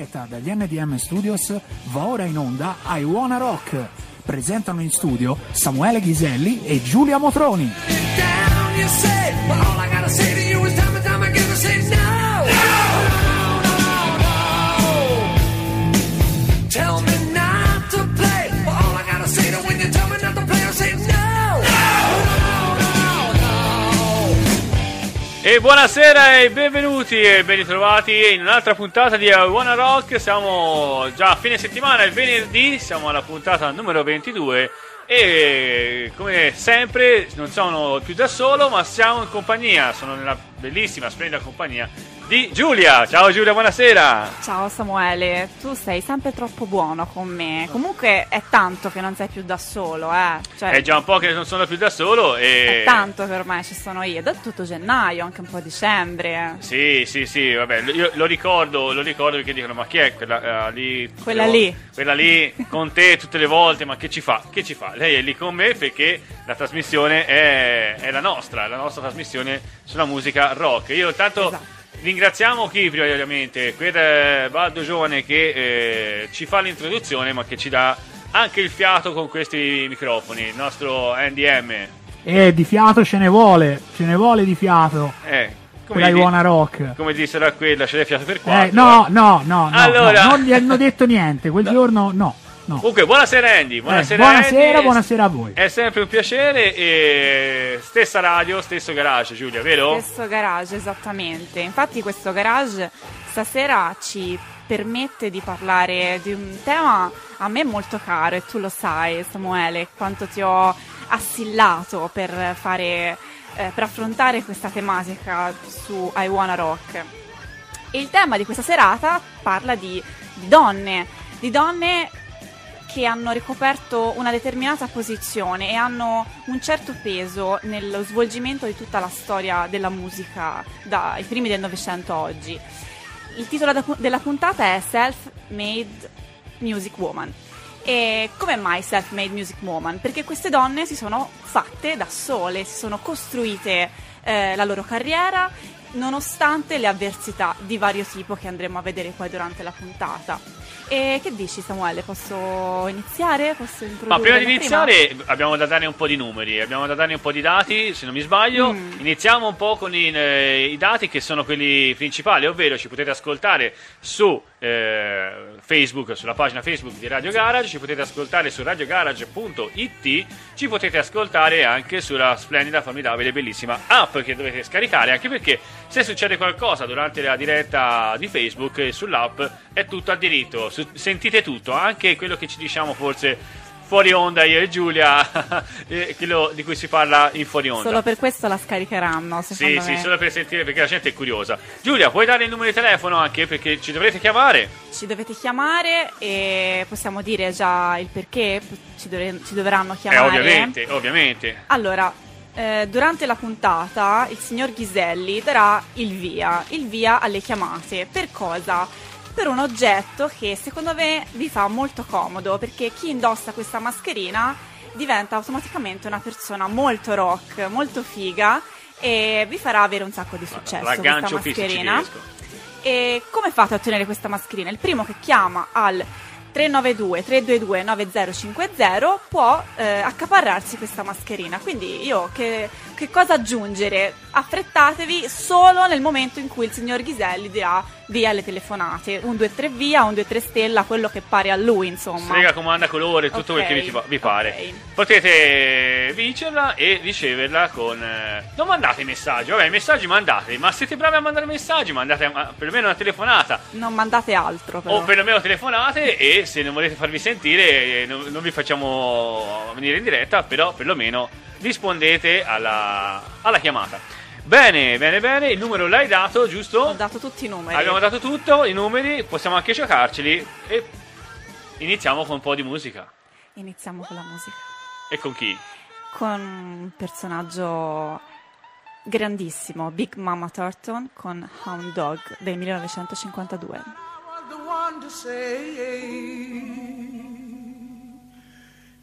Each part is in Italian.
diretta dagli NDM Studios va ora in onda I Wanna Rock. Presentano in studio Samuele Ghiselli e Giulia Motroni. E buonasera e benvenuti e ben ritrovati in un'altra puntata di Wanna Rock. Siamo già a fine settimana, è venerdì, siamo alla puntata numero 22 e come sempre non sono più da solo ma siamo in compagnia, sono nella bellissima, splendida compagnia di Giulia. Ciao Giulia, buonasera. Ciao Samuele, tu sei sempre troppo buono con me. Comunque è tanto che non sei più da solo, eh. Cioè, È già un po' che non sono più da solo e... è tanto che ormai ci sono io. Da tutto gennaio, anche un po' dicembre. Sì, sì, sì, vabbè, io lo ricordo, lo ricordo perché dicono ma chi è quella eh, lì? Quella lì. Quella lì con te tutte le volte, ma che ci fa? Che ci fa? Lei è lì con me perché la trasmissione è, è la nostra, la nostra trasmissione sulla musica rock. Io intanto Esatto. Ringraziamo chi ovviamente, quel eh, Baldo Giovane che eh, ci fa l'introduzione ma che ci dà anche il fiato con questi microfoni, il nostro NDM. E di fiato ce ne vuole, ce ne vuole di fiato. Eh, Per I di- Wanna Rock. come dissero a quella, c'è il fiato per quattro. Eh, no, no, no, no, Allora- no, non gli hanno detto niente. Quel No. giorno no, no. Comunque, buonasera Andy. Buonasera, Eh, buonasera, Andy. buonasera a voi. È sempre un piacere. E stessa radio, stesso garage, Giulia, vero? Questo garage, esattamente. Infatti questo garage stasera ci permette di parlare di un tema a me molto caro e tu lo sai Samuele quanto ti ho assillato per fare eh, per affrontare questa tematica su I Wanna Rock. E il tema di questa serata parla di, di donne, di donne che hanno ricoperto una determinata posizione e hanno un certo peso nello svolgimento di tutta la storia della musica dai primi del Novecento a oggi. Il titolo da- della puntata è Self-Made Music Woman. E come mai Self-Made Music Woman? Perché queste donne si sono fatte da sole, si sono costruite eh, la loro carriera nonostante le avversità di vario tipo che andremo a vedere poi durante la puntata. E che dici Samuele? Posso iniziare? Posso Ma prima di iniziare abbiamo da dare un po' di numeri, abbiamo da dare un po' di dati, se non mi sbaglio. Mm. Iniziamo un po' con i, eh, i dati che sono quelli principali, ovvero ci potete ascoltare su eh, Facebook, sulla pagina Facebook di Radio Garage, ci potete ascoltare su radiogarage.it, ci potete ascoltare anche sulla splendida, formidabile, bellissima app che dovete scaricare, anche perché se succede qualcosa durante la diretta di Facebook eh, sull'app è tutto a diritto, Su- sentite tutto, anche quello che ci diciamo forse fuori onda io e Giulia, eh, quello di cui si parla in fuori onda. Solo per questo la scaricheranno, Sì, secondo sì, me. solo per sentire perché la gente è curiosa. Giulia, puoi dare il numero di telefono anche perché ci dovrete chiamare? Ci dovete chiamare e possiamo dire già il perché ci, dovre- ci dovranno Eh, chiamare. ovviamente, ovviamente. Allora, eh, durante la puntata il signor Ghiselli darà il via, il via alle chiamate. Per cosa? Per un oggetto che secondo me vi fa molto comodo, perché chi indossa questa mascherina diventa automaticamente una persona molto rock, molto figa e vi farà avere un sacco di successo questa L'aggancio mascherina. fisico. E come fate a ottenere questa mascherina? Il primo che chiama al 392 322 9050 può eh, accaparrarsi questa mascherina. Quindi io che, che cosa aggiungere? Affrettatevi solo nel momento in cui il signor Ghiselli dirà via le telefonate. Un 2-3 via, un 2-3 stella, quello che pare a lui, insomma. Strega, comanda, colore, tutto Ok, quel che vi, vi pare. ok. Potete vincerla e riceverla con. eh, Non mandate messaggi, vabbè, i messaggi mandate, ma siete bravi a mandare messaggi, mandate perlomeno una telefonata. Non mandate altro, però. O perlomeno telefonate e se non volete farvi sentire eh, non, non vi facciamo venire in diretta, però perlomeno rispondete alla, alla chiamata. Bene, bene, bene, il numero l'hai dato, giusto? Ho dato tutti i numeri. Abbiamo dato tutto, i numeri, possiamo anche giocarceli e iniziamo con un po' di musica. Iniziamo con la musica. E con chi? con un personaggio grandissimo, Big Mama Thornton con Hound Dog del 1952. was the one to say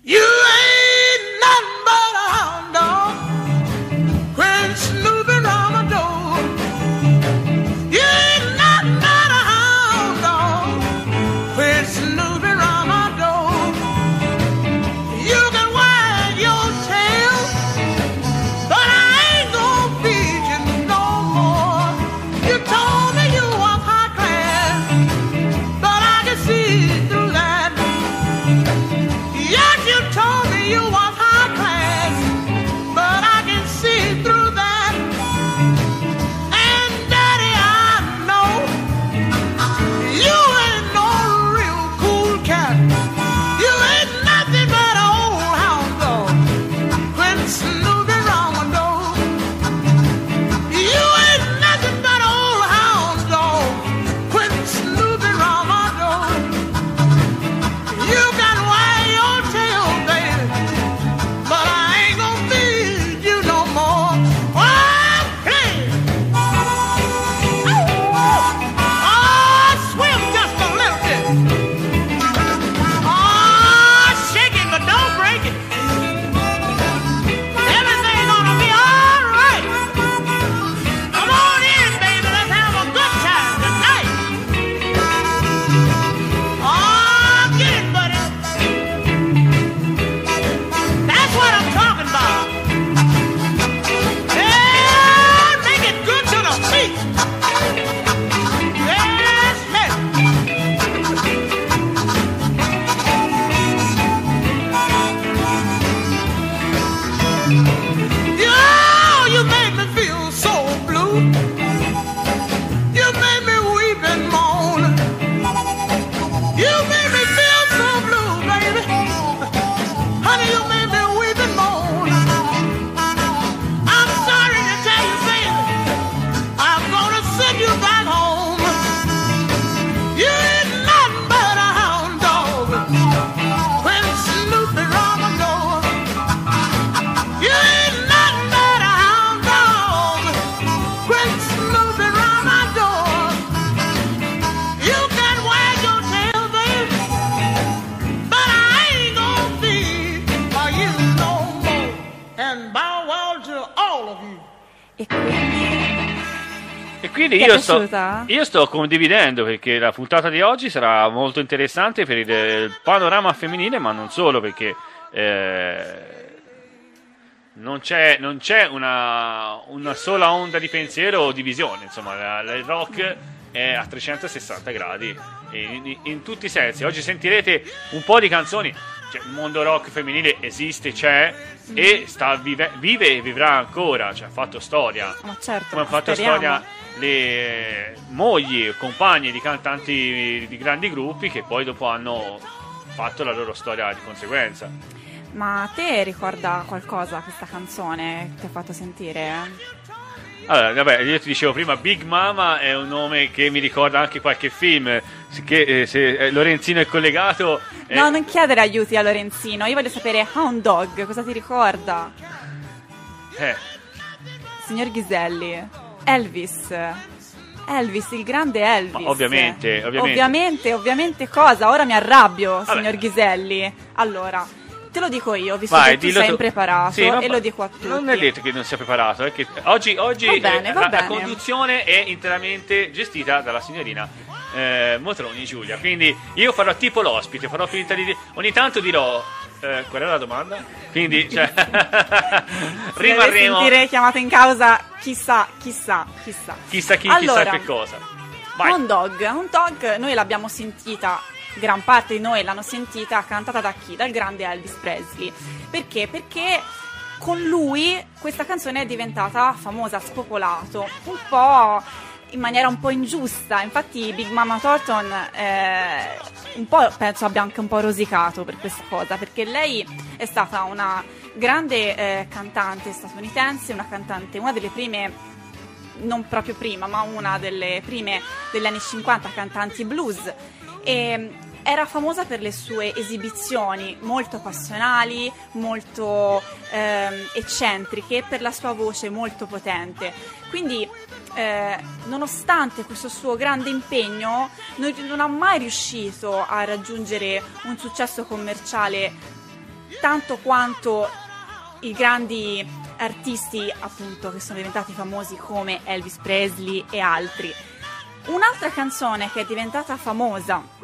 You E quindi... E quindi io sto, io sto condividendo perché la puntata di oggi sarà molto interessante per il, il panorama femminile, ma non solo perché eh, non c'è, non c'è una, una sola onda di pensiero o di visione, insomma, la- la- il rock è a 360 gradi in, in- in tutti i sensi. Oggi sentirete un po' di canzoni, cioè, il mondo rock femminile esiste, c'è e sta vive, vive e vivrà ancora, cioè ha fatto storia Ma certo, come hanno fatto speriamo. storia le mogli o compagne di cantanti di grandi gruppi che poi dopo hanno fatto la loro storia di conseguenza. Ma a te ricorda qualcosa questa canzone che ti ha fatto sentire? Allora, vabbè, io ti dicevo prima, Big Mama è un nome che mi ricorda anche qualche film. Che, eh, se eh, Lorenzino è collegato, eh, No, non chiedere aiuti a Lorenzino, io voglio sapere Hound Dog, cosa ti ricorda? eh, Signor Ghiselli, Elvis. Elvis, il grande Elvis. Ma ovviamente, ovviamente. Ovviamente, ovviamente cosa? Ora mi arrabbio, Vabbè. signor Ghiselli. Allora, te lo dico io, visto vai, che tu sei tu. impreparato, Sì, e lo dico a tutti. Non è detto che non sia preparato, è che oggi, oggi Va bene, eh, va la, la bene. conduzione è interamente gestita dalla signorina eh, Motroni Giulia. Quindi io farò tipo l'ospite, farò finta di. Ogni tanto dirò. eh, qual era la domanda? Quindi, cioè, rimarremo. sentire chiamata in causa, chissà, chissà, chissà. Chissà chi, Allora, chissà che cosa. Vai. Hound Dog, Hound Dog noi l'abbiamo sentita, gran parte di noi l'hanno sentita cantata da chi? Dal grande Elvis Presley. Perché? Perché con lui questa canzone è diventata famosa, spopolato, un po' in maniera un po' ingiusta. Infatti Big Mama Thornton eh, un po' penso abbia anche un po' rosicato per questa cosa, perché lei è stata una grande eh, cantante statunitense, una cantante, una delle prime non proprio prima, ma una delle prime degli anni 50 cantanti blues e era famosa per le sue esibizioni molto passionali, molto ehm, eccentriche, per la sua voce molto potente. Quindi, eh, nonostante questo suo grande impegno, non, ha mai riuscito a raggiungere un successo commerciale tanto quanto i grandi artisti appunto che sono diventati famosi come Elvis Presley e altri. Un'altra canzone che è diventata famosa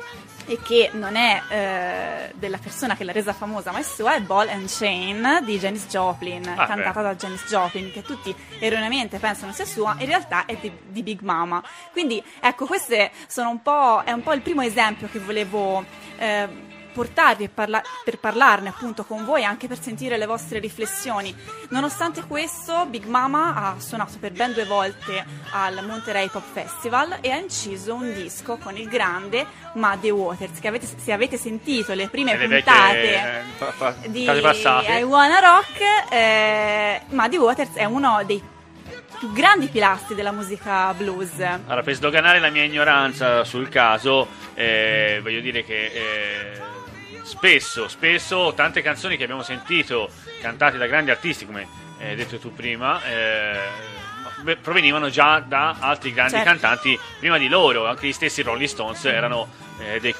e che non è eh, della persona che l'ha resa famosa ma è sua è Ball and Chain di Janis Joplin Ah, cantata beh. da Janis Joplin che tutti erroneamente pensano sia sua in realtà è di, di Big Mama quindi ecco questo è, sono un po', è un po' il primo esempio che volevo eh, portarvi parla- per parlarne appunto con voi anche per sentire le vostre riflessioni. Nonostante questo, Big Mama ha suonato per ben due volte al Monterey Pop Festival e ha inciso un disco con il grande Muddy Waters, che avete, se avete sentito le prime Nelle puntate vecchie eh, pa- pa- di. I Wanna Rock, eh, Muddy Waters è uno dei più grandi pilastri della musica blues. Allora, per sdoganare la mia ignoranza sul caso, eh, voglio dire che eh, spesso, spesso tante canzoni che abbiamo sentito cantate da grandi artisti, come hai detto tu prima, eh, provenivano già da altri grandi Certo. cantanti prima di loro. Anche gli stessi Rolling Stones erano eh, dei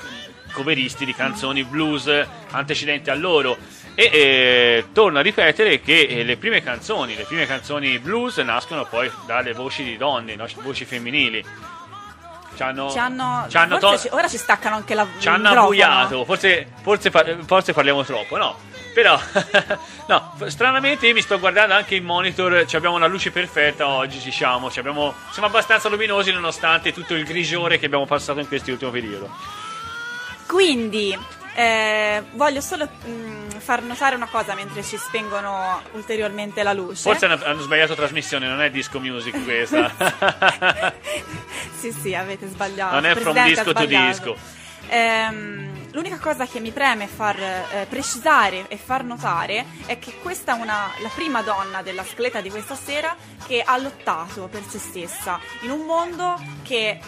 coveristi di canzoni blues antecedenti a loro. E eh, torno a ripetere che eh, le prime canzoni, le prime canzoni blues nascono poi dalle voci di donne, no? voci femminili. Ci hanno, Ci hanno, ci hanno forse to- ci- ora ci staccano anche la ci hanno abbuiato, forse, forse, forse parliamo troppo, no? Però, no, stranamente io mi sto guardando anche in monitor, ci abbiamo una luce perfetta oggi, diciamo, ci abbiamo, siamo abbastanza luminosi nonostante tutto il grigiore che abbiamo passato in quest'ultimo periodo. Quindi eh, voglio solo mm, far notare una cosa mentre ci spengono ulteriormente la luce. Forse hanno, hanno sbagliato trasmissione, non è disco music questa. sì, sì, avete sbagliato. Non è from Presidente ha disco to disco. Ehm, l'unica cosa che mi preme far eh, precisare e far notare è che questa è una, la prima donna della scaletta di questa sera che ha lottato per se stessa in un mondo che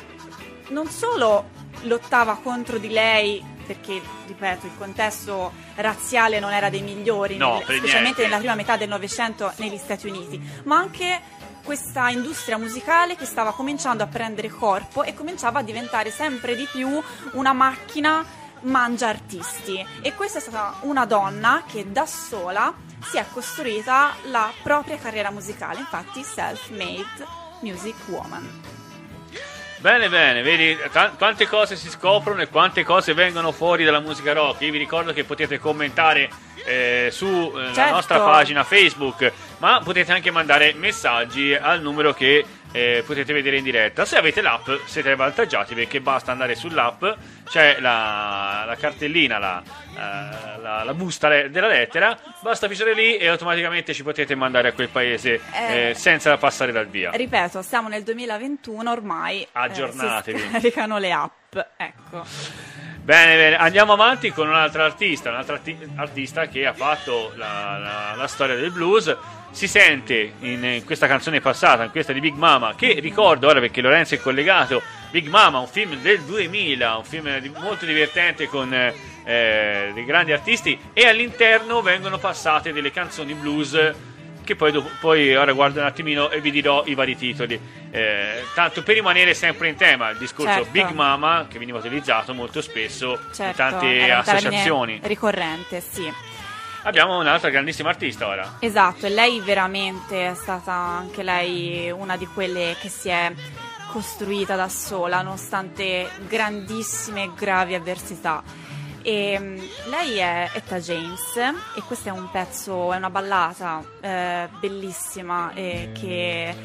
non solo lottava contro di lei perché, ripeto, il contesto razziale non era dei migliori, No, nel- specialmente niente. nella prima metà del Novecento negli Stati Uniti, ma anche questa industria musicale che stava cominciando a prendere corpo e cominciava a diventare sempre di più una macchina mangia artisti e questa è stata una donna che da sola si è costruita la propria carriera musicale, infatti self-made music woman. Bene, bene, vedi ta- quante cose si scoprono e quante cose vengono fuori dalla musica rock. Io vi ricordo che potete commentare eh, sulla Certo. nostra pagina Facebook, ma potete anche mandare messaggi al numero che eh, potete vedere in diretta. Se avete l'app siete avvantaggiati perché basta andare sull'app, c'è la, la cartellina, la, eh, la- la busta le- della lettera, basta fissare lì e automaticamente ci potete mandare a quel paese Eh. eh, senza passare dal via. Ripeto, siamo nel 2021 ormai. eh, Aggiornatevi. si scaricano le app, ecco. Bene, bene, andiamo avanti con un'altra artista, un'altra arti- artista che ha fatto la, la- la storia del blues. Si sente in, in questa canzone passata, in questa di Big Mama, che ricordo ora perché Lorenzo è collegato. Big Mama, un film del 2000, un film molto divertente con eh, eh, dei grandi artisti e all'interno vengono passate delle canzoni blues che poi, dopo- poi ora guardo un attimino e vi dirò i vari titoli. Eh, tanto per rimanere sempre in tema, il discorso Certo. Big Mama che veniva utilizzato molto spesso Certo, in tante associazioni. Ricorrente, sì. Abbiamo un'altra grandissima artista ora. Esatto, e lei veramente è stata anche lei una di quelle che si è costruita da sola, nonostante grandissime e gravi avversità. E, mm, lei è Etta James e questo è un pezzo, è una ballata eh, bellissima eh, che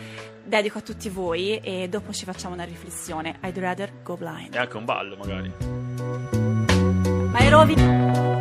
dedico a tutti voi e dopo ci facciamo una riflessione. I'd rather go blind. E anche un ballo magari. Ma è rovi-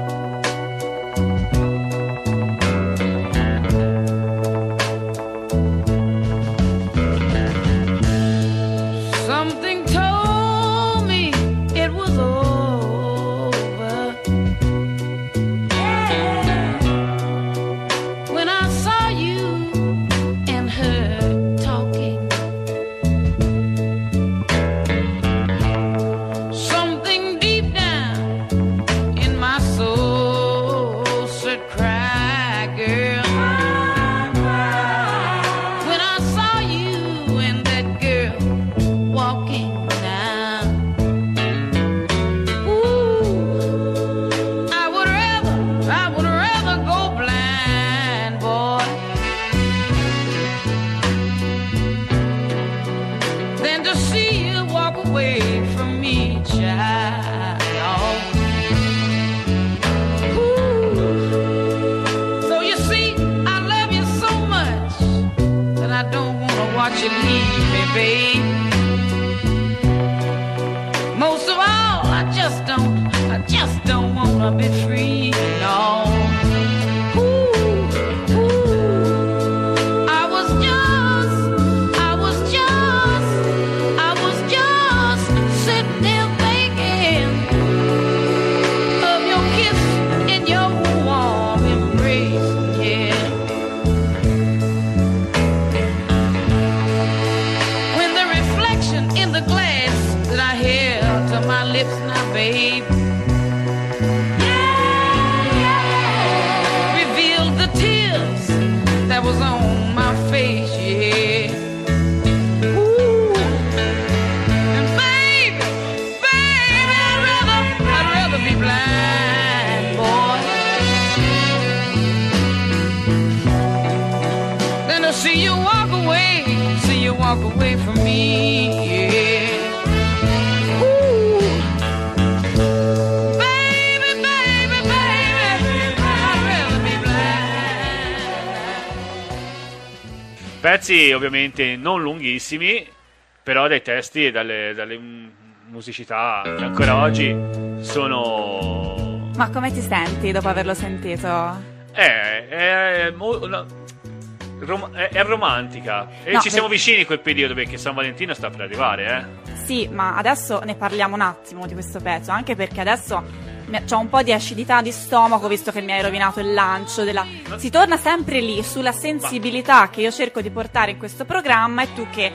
Most of all, I just don't, I just don't wanna be free, Pezzi ovviamente non lunghissimi, però dai testi e dalle, dalle musicità che ancora oggi sono... Ma come ti senti dopo averlo sentito? È, è, mo- una- rom- è- è romantica. E No, ci siamo per- vicini in quel periodo perché San Valentino sta per arrivare, eh. Sì, ma adesso ne parliamo un attimo di questo pezzo, anche perché adesso ho un po' di acidità di stomaco visto che mi hai rovinato il lancio della... Si torna sempre lì sulla sensibilità che io cerco di portare in questo programma e tu che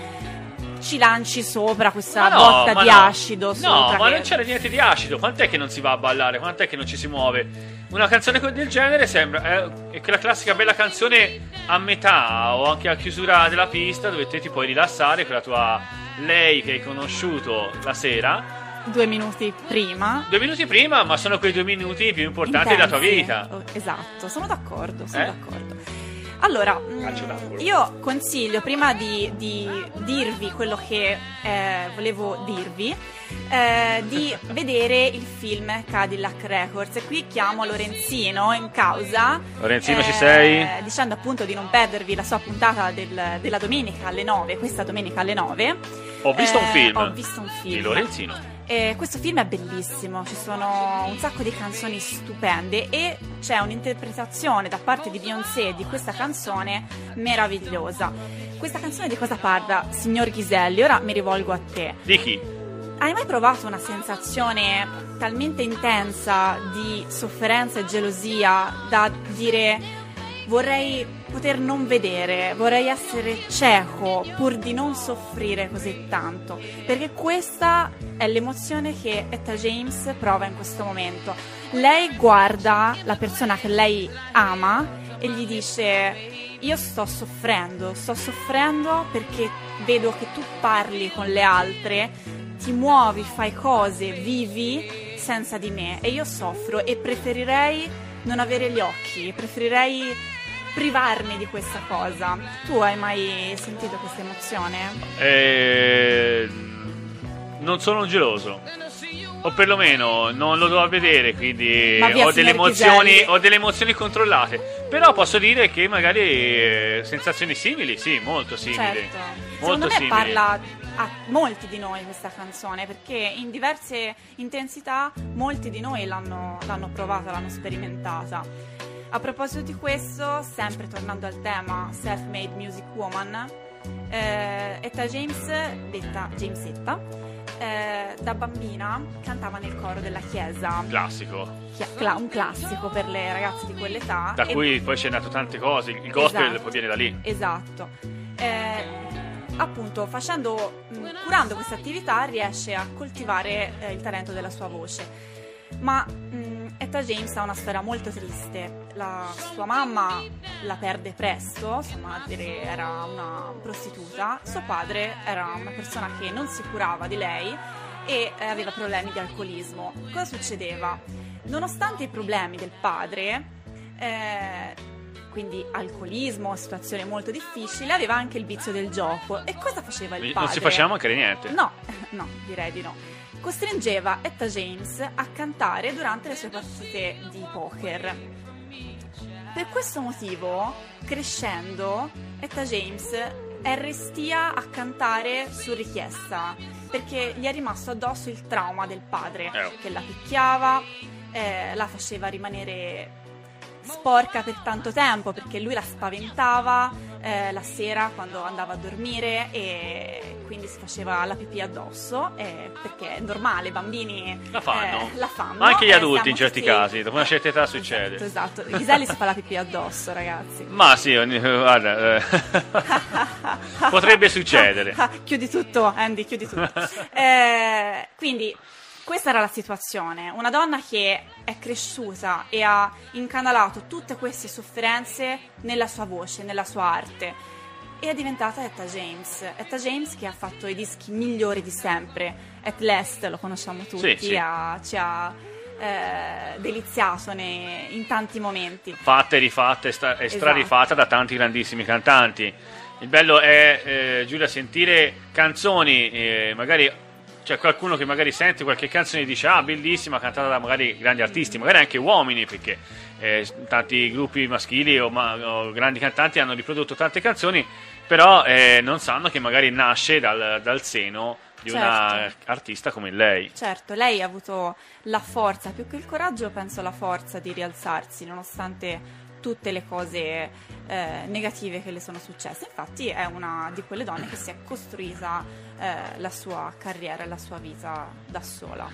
ci lanci sopra questa no, botta di no. acido No, ma che- non c'era niente di acido. Quant'è che non si va a ballare? Quant'è che non ci si muove? Una canzone del genere sembra è, è quella classica bella canzone a metà o anche a chiusura della pista dove te ti puoi rilassare con la tua lei che hai conosciuto la sera due minuti prima. Due minuti prima, ma sono quei due minuti più importanti della tua intensi. vita. Oh, Esatto, sono d'accordo, sono Eh? d'accordo. Allora, mm, io consiglio prima di, di dirvi quello che eh, volevo dirvi, eh, di vedere il film Cadillac Records. E qui chiamo Lorenzino in causa. Lorenzino, ci sei? Dicendo appunto di non perdervi la sua puntata del- della domenica alle 9, questa domenica alle 9. Ho visto un Eh, film. Ho visto un film. Di Lorenzino. Eh, questo film è bellissimo, ci sono un sacco di canzoni stupende e c'è un'interpretazione da parte di Beyoncé di questa canzone meravigliosa. Questa canzone di cosa parla, signor Ghiselli? Ora mi rivolgo a te. Di chi? Hai mai provato una sensazione talmente intensa di sofferenza e gelosia da dire vorrei poter non vedere, vorrei essere cieco pur di non soffrire così tanto? Perché questa è l'emozione che Etta James prova in questo momento. Lei guarda la persona che lei ama e gli dice io sto soffrendo, sto soffrendo perché vedo che tu parli con le altre, ti muovi, fai cose, vivi senza di me e io soffro e preferirei non avere gli occhi, preferirei privarmi di questa cosa. Tu hai mai sentito questa emozione? Eh, non sono un geloso. O perlomeno non lo devo vedere, quindi via, ho delle, emozioni, ho delle emozioni controllate. Però posso dire che magari eh, sensazioni simili, sì, molto simili. Certo. Molto Secondo me simili. parla a molti di noi questa canzone perché in diverse intensità molti di noi l'hanno, l'hanno provata, l'hanno sperimentata. A proposito di questo, sempre tornando al tema Self-Made Music Woman, eh, Etta James, detta Jamesetta, eh, da bambina cantava nel coro della chiesa, Classico. Chi- cla- un classico per le ragazze di quell'età. Da e- cui poi c'è nato tante cose. Il gospel Esatto. poi viene da lì. Esatto. Eh, appunto, facendo, mh, curando questa attività riesce a coltivare eh, il talento della sua voce. Ma mh, Etta James ha una storia molto triste. La sua mamma la perde presto, sua madre era una prostituta, suo padre era una persona che non si curava di lei e eh, aveva problemi di alcolismo. Cosa succedeva? Nonostante i problemi del padre, eh, quindi alcolismo, situazione molto difficile, aveva anche il vizio del gioco. E cosa faceva il padre? Non si faceva mancare niente. No, no, direi di no. Costringeva Etta James a cantare durante le sue partite di poker. Per questo motivo, crescendo, Etta James è restia a cantare su richiesta, perché gli è rimasto addosso il trauma del padre, Eh. che la picchiava, eh, la faceva rimanere sporca per tanto tempo perché lui la spaventava eh, la sera quando andava a dormire e quindi si faceva la pipì addosso eh, perché è normale, i bambini La fanno. eh, la fanno Ma anche gli eh, adulti in certi casi, dopo una certa età succede. Esatto, esatto. Ghiselli si fa la pipì addosso, ragazzi. Ma sì, guarda, eh, potrebbe succedere. chiudi tutto, Andy, chiudi tutto. Eh, quindi, questa era la situazione. Una donna che è cresciuta e ha incanalato tutte queste sofferenze nella sua voce, nella sua arte. E è diventata Etta James. Etta James che ha fatto i dischi migliori di sempre. At Last, lo conosciamo tutti, Sì, sì. ha- ci ha eh, deliziato ne- in tanti momenti. fatta e rifatta e, stra- e Esatto. strarifatta da tanti grandissimi cantanti. Il bello è, eh, Giulia, sentire canzoni, eh, magari c'è qualcuno che magari sente qualche canzone e dice ah bellissima, cantata da magari grandi artisti, magari anche uomini, perché eh, tanti gruppi maschili o, ma- o grandi cantanti hanno riprodotto tante canzoni, però eh, non sanno che magari nasce dal, dal seno di una Certo. artista come lei. Certo, lei ha avuto la forza, più che il coraggio, penso la forza di rialzarsi nonostante tutte le cose eh, negative che le sono successe. Infatti è una di quelle donne che si è costruita eh, la sua carriera e la sua vita da sola.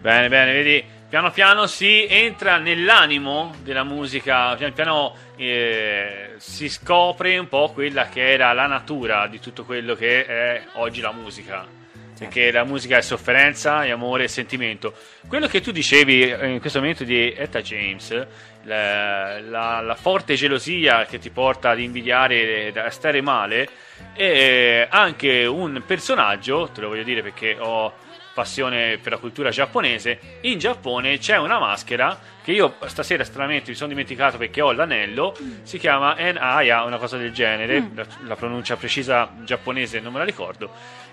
Bene, bene, vedi, piano piano si entra nell'animo della musica, piano piano eh, si scopre un po' quella che era la natura di tutto quello che è oggi la musica. Perché la musica è sofferenza, è amore e sentimento. Quello che tu dicevi eh, in questo momento di Etta James, la, la- la forte gelosia che ti porta ad invidiare e a stare male, è anche un personaggio, te lo voglio dire perché ho passione per la cultura giapponese, in Giappone c'è una maschera che io stasera stranamente mi sono dimenticato perché ho l'anello, si chiama Enaya, una cosa del genere, la, la pronuncia precisa giapponese non me la ricordo,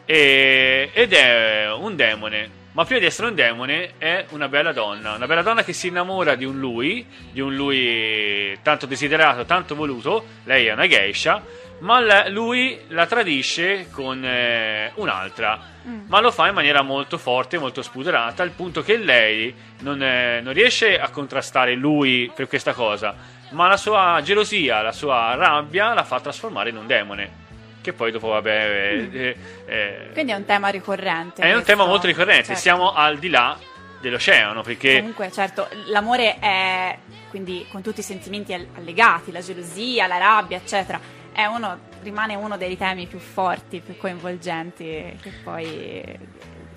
e- ed è un demone. Ma prima di essere un demone è una bella donna, una bella donna che si innamora di un lui, di un lui tanto desiderato, tanto voluto, lei è una geisha, ma lui la tradisce con eh, un'altra, ma lo fa in maniera molto forte, molto spuderata, al punto che lei non, eh, non riesce a contrastare lui per questa cosa, ma la sua gelosia, la sua rabbia la fa trasformare in un demone. Che poi dopo, vabbè, eh, eh, eh, Quindi è un tema ricorrente. è un questo. tema molto ricorrente, Certo. siamo al di là dell'oceano, perché Comunque, certo, l'amore è quindi con tutti i sentimenti all- allegati, la gelosia, la rabbia, eccetera. È uno, rimane uno dei temi più forti, più coinvolgenti che poi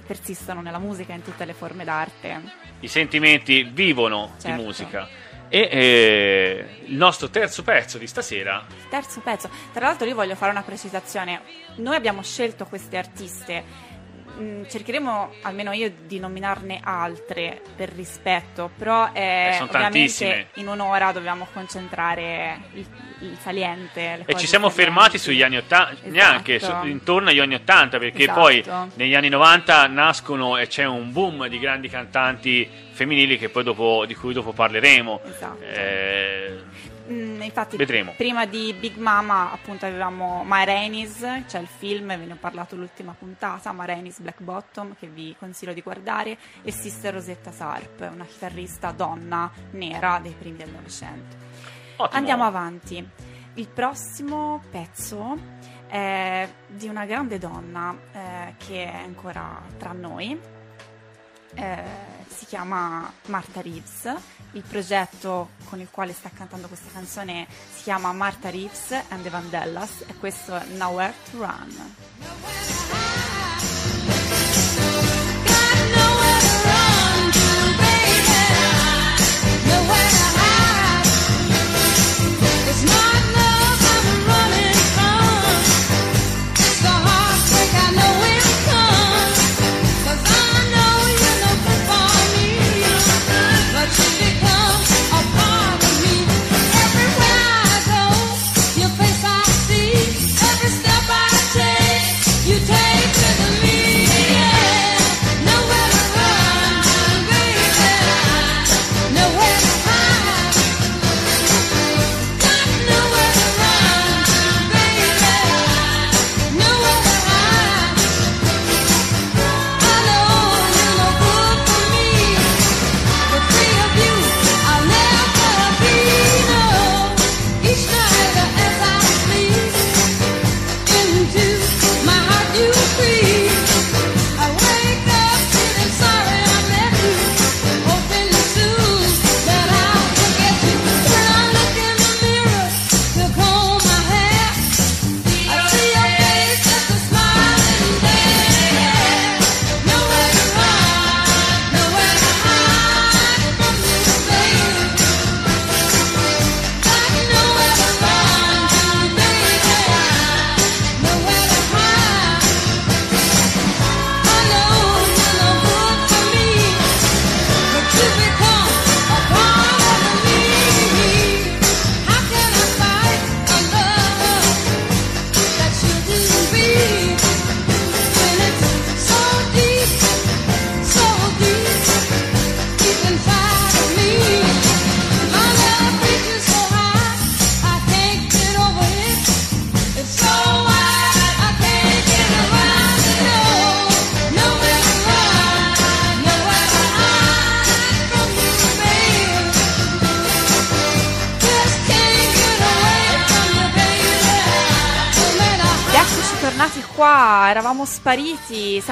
persistono nella musica e in tutte le forme d'arte. i sentimenti vivono Certo. di musica. E eh, il nostro terzo pezzo di stasera Terzo pezzo. Tra l'altro io voglio fare una precisazione. Noi abbiamo scelto queste artiste. Mm, cercheremo, almeno io, di nominarne altre per rispetto, però eh, ovviamente tantissime. in un'ora dobbiamo concentrare il, il saliente. E ci siamo salienti. fermati sugli anni 80, Esatto. neanche su- intorno agli anni 80, perché Esatto. poi negli anni 90 nascono e c'è un boom di grandi cantanti femminili che poi dopo, di cui dopo parleremo. Esatto. Eh, Mm, infatti, Vedremo. prima di Big Mama, appunto, avevamo My Rainis, c'è il film, ve ne ho parlato l'ultima puntata, My Rainis Black Bottom, che vi consiglio di guardare, e Sister Rosetta Sarp, una chitarrista donna nera dei primi del Novecento. Andiamo avanti. Il prossimo pezzo è di una grande donna eh, che è ancora tra noi. Eh, si chiama Martha Reeves. Il progetto con il quale sta cantando questa canzone si chiama Martha Reeves and the Vandellas e questo è Nowhere to Run.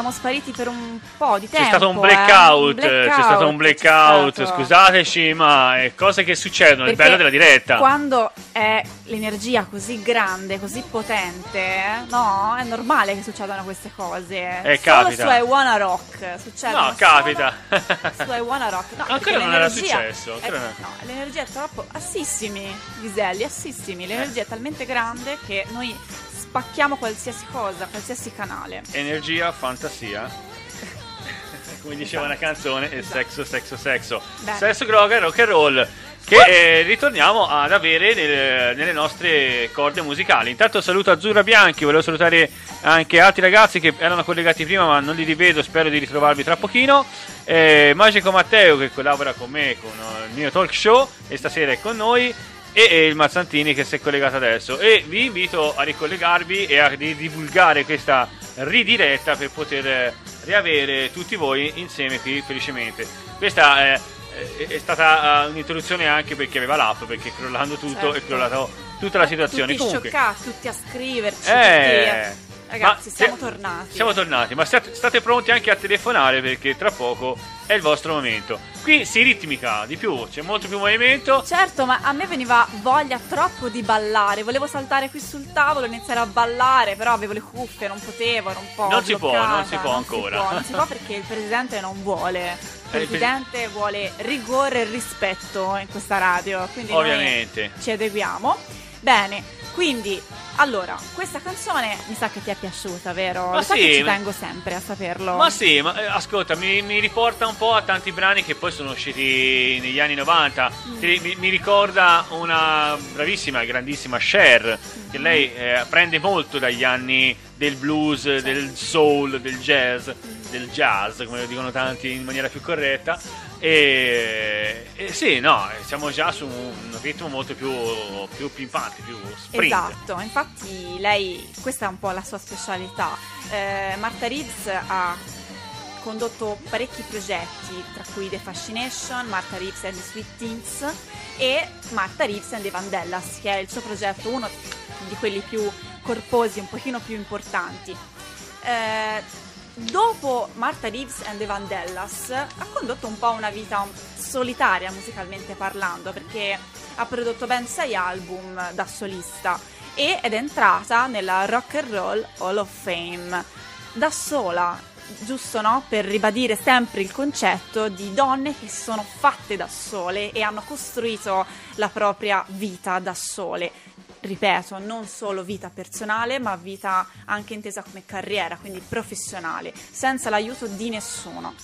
Siamo spariti per un po' di C'è tempo. stato un eh. blackout, Un c'è stato un c'è blackout, stato. scusateci, ma è cose che succedono, il Perché bello della diretta. Quando è l'energia così grande, così potente, no, è normale che succedano queste cose. Eh, Solo capita. su I Wanna Rock succedono. No, capita. Solo su I Wanna Rock. No, Ancora non era successo, eh, non- no, l'energia è troppo assissimi, Viselli, assissimi. L'energia è talmente grande che noi spacchiamo qualsiasi cosa, qualsiasi canale. Energia, fantasia. come diceva una canzone, è sexo, sexo, sexo. Bene. Sesso, droga e rock and roll. Che eh, ritorniamo ad avere nel- nelle nostre corde musicali. Intanto saluto Azzurra Bianchi, volevo salutare anche altri ragazzi che erano collegati prima ma non li rivedo, spero di ritrovarvi tra pochino. Eh, Magico Matteo che collabora con me con il mio talk show e stasera è con noi e, il Mazzantini che si è collegato adesso e vi invito a ricollegarvi e a di- divulgare questa ridiretta per poter eh, riavere tutti voi insieme qui felicemente questa eh, è, è stata eh, un'introduzione anche per chi aveva l'app perché crollando tutto Certo. è crollato tutta la situazione Tutti comunque scioccati, tutti a scriverci. eh, tutti- Ragazzi, ma siamo se- tornati. Siamo tornati, ma state, state pronti anche a telefonare perché tra poco è il vostro momento. Qui si ritmica di più, c'è molto più movimento. Certo, ma a me veniva voglia troppo di ballare. Volevo saltare qui sul tavolo, iniziare a ballare, però avevo le cuffie, non potevo, ero un po'. Non si può, bloccata. non si può ancora. può, non si può perché il presidente non vuole. Eh, Il pre- presidente vuole rigore e rispetto in questa radio. Quindi Ovviamente. ci adeguiamo. Bene, quindi. Allora, questa canzone mi sa che ti è piaciuta, vero? Ma Lo sì, che ci tengo sempre a saperlo. Ma sì, ma eh, ascolta, mi, mi riporta un po' a tanti brani che poi sono usciti negli anni 90. Mm. Ti- mi, mi ricorda una bravissima grandissima Cher, che Mm. lei eh, prende molto dagli anni del blues, del soul, del jazz, del jazz, come lo dicono tanti in maniera più corretta. E, e sì, no, siamo già su un ritmo molto più, più pimpante, più sprint. Esatto, infatti lei, questa è un po' la sua specialità. Eh, Marta Reeves ha condotto parecchi progetti, tra cui The Fascination, Marta Reeves and the Sweet Teens e Marta Reeves and the Vandellas, che è il suo progetto, uno di quelli più corposi, un pochino più importanti. Eh, dopo Marta Reeves and the Vandellas ha condotto un po' una vita solitaria musicalmente parlando perché ha prodotto ben sei album da solista ed è entrata nella Rock and Roll Hall of Fame da sola giusto no? per ribadire sempre il concetto di donne che sono fatte da sole e hanno costruito la propria vita da sole ripeto, non solo vita personale, ma vita anche intesa come carriera, quindi professionale, senza l'aiuto di nessuno.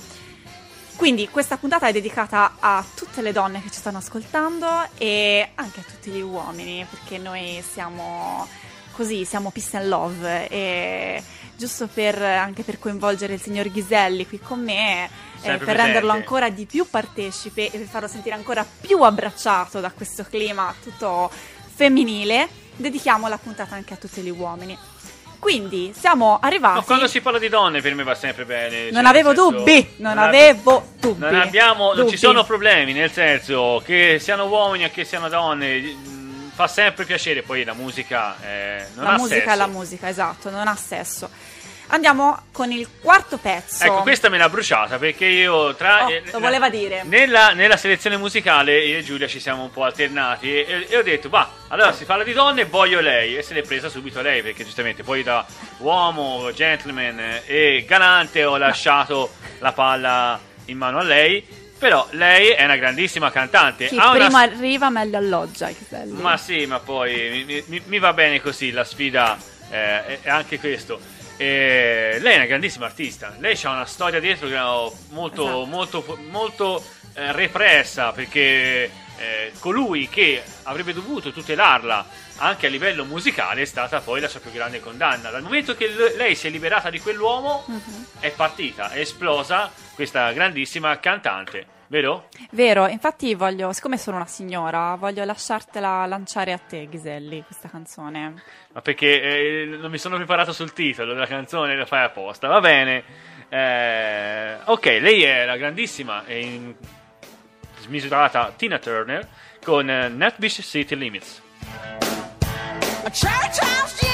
Quindi questa puntata è dedicata a tutte le donne che ci stanno ascoltando e anche a tutti gli uomini, perché noi siamo così, siamo peace and love e giusto per, anche per coinvolgere il signor Ghiselli qui con me, eh, per renderlo presente. ancora di più partecipe e per farlo sentire ancora più abbracciato da questo clima tutto femminile, dedichiamo la puntata anche a tutti gli uomini. Quindi siamo arrivati. Ma quando si parla di donne per me va sempre bene. cioè, Non avevo senso, dubbi, non ab- avevo dubbi. Non abbiamo, non Dubbi. ci sono problemi, nel senso che siano uomini o che siano donne, mh, fa sempre piacere. Poi la musica eh, non la ha musica sesso. è la musica, esatto, non ha sesso. Andiamo con il quarto pezzo. Ecco, questa me l'ha bruciata perché io tra. Oh, eh, lo voleva dire. Nella, nella selezione musicale io e Giulia ci siamo un po' alternati e, e ho detto, va, allora si parla di donne, voglio lei. E se l'è presa subito lei perché giustamente poi da uomo, gentleman eh, e galante ho lasciato la palla in mano a lei. Però lei è una grandissima cantante. Chi ha una prima arriva meglio alloggia, ma sì, ma poi mi, mi- mi va bene così, la sfida eh, è anche questo. Eh, lei è una grandissima artista, lei ha una storia dietro che è molto, Esatto. molto, molto eh, repressa perché eh, colui che avrebbe dovuto tutelarla anche a livello musicale è stata poi la sua più grande condanna. Dal momento che l- lei si è liberata di quell'uomo Mhm. è partita, è esplosa questa grandissima cantante, vero? Vero, infatti voglio, siccome sono una signora, voglio lasciartela lanciare a te, Ghiselli, questa canzone. Ma perché eh, non mi sono preparato sul titolo della canzone, lo fai apposta. Va bene. Eh, ok, lei è la grandissima e in- smisurata Tina Turner con eh, Netbeach City Limits. A church house,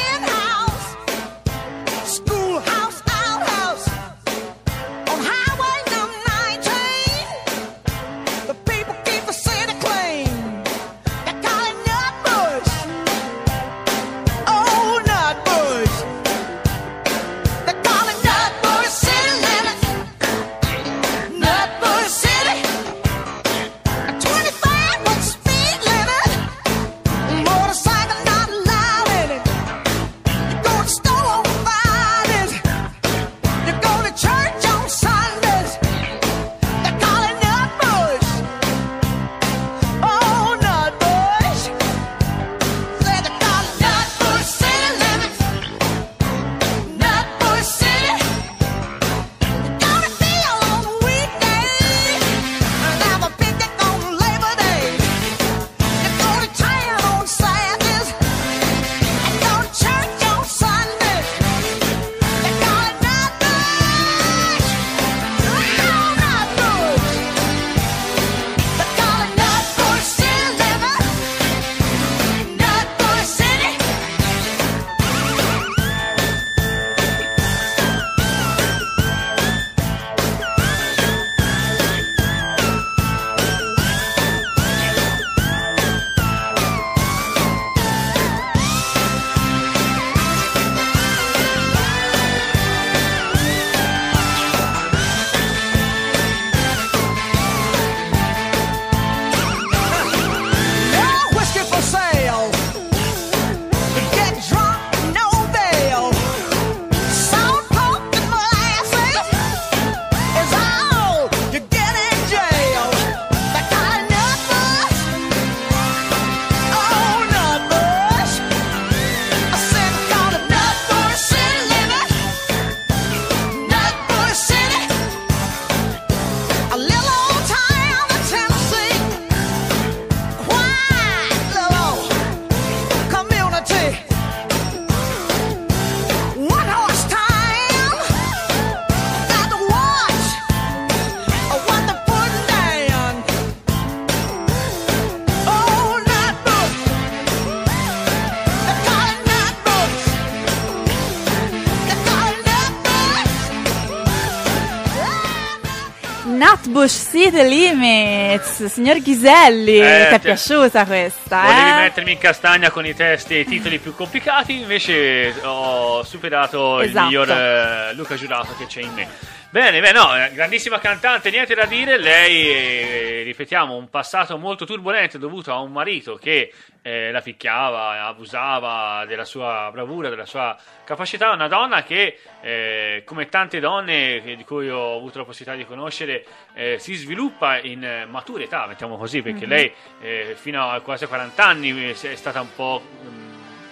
City Limits, signor Ghiselli, Eh, ti è piaciuta questa, Volevi eh? mettermi in castagna con i testi e i titoli più complicati, invece ho superato il Esatto. miglior eh, Luca Giurato che c'è in me. Bene, beh, no, eh, grandissima cantante, niente da dire. Lei, eh, ripetiamo, un passato molto turbolento dovuto a un marito che eh, la picchiava, abusava della sua bravura, della sua capacità. Una donna che, eh, come tante donne che- di cui ho avuto la possibilità di conoscere, eh, si sviluppa in eh, matura età, mettiamo così, perché lei eh, fino a quasi 40 anni è stata un po' mh,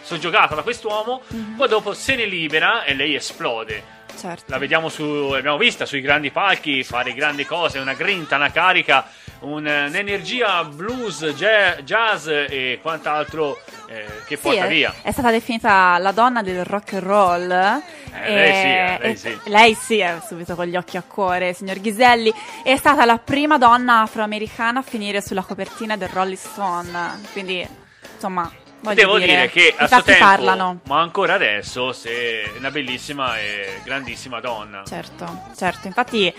soggiogata da quest'uomo, poi dopo se ne libera e lei esplode. Certo. La vediamo su, l'abbiamo vista sui grandi palchi fare grandi cose, una grinta, una carica, un- un'energia blues, ja- jazz e quant'altro eh, che porta via. è stata definita la donna del rock and roll. Eh, lei sì, eh, lei sì. lei sì, è subito con gli occhi a cuore, signor Ghiselli. È stata la prima donna afroamericana a finire sulla copertina del Rolling Stone. Quindi, insomma, Devo dire, dire che a suo tempo, parlano. ma ancora adesso, se è una bellissima e grandissima donna. Certo, certo. Infatti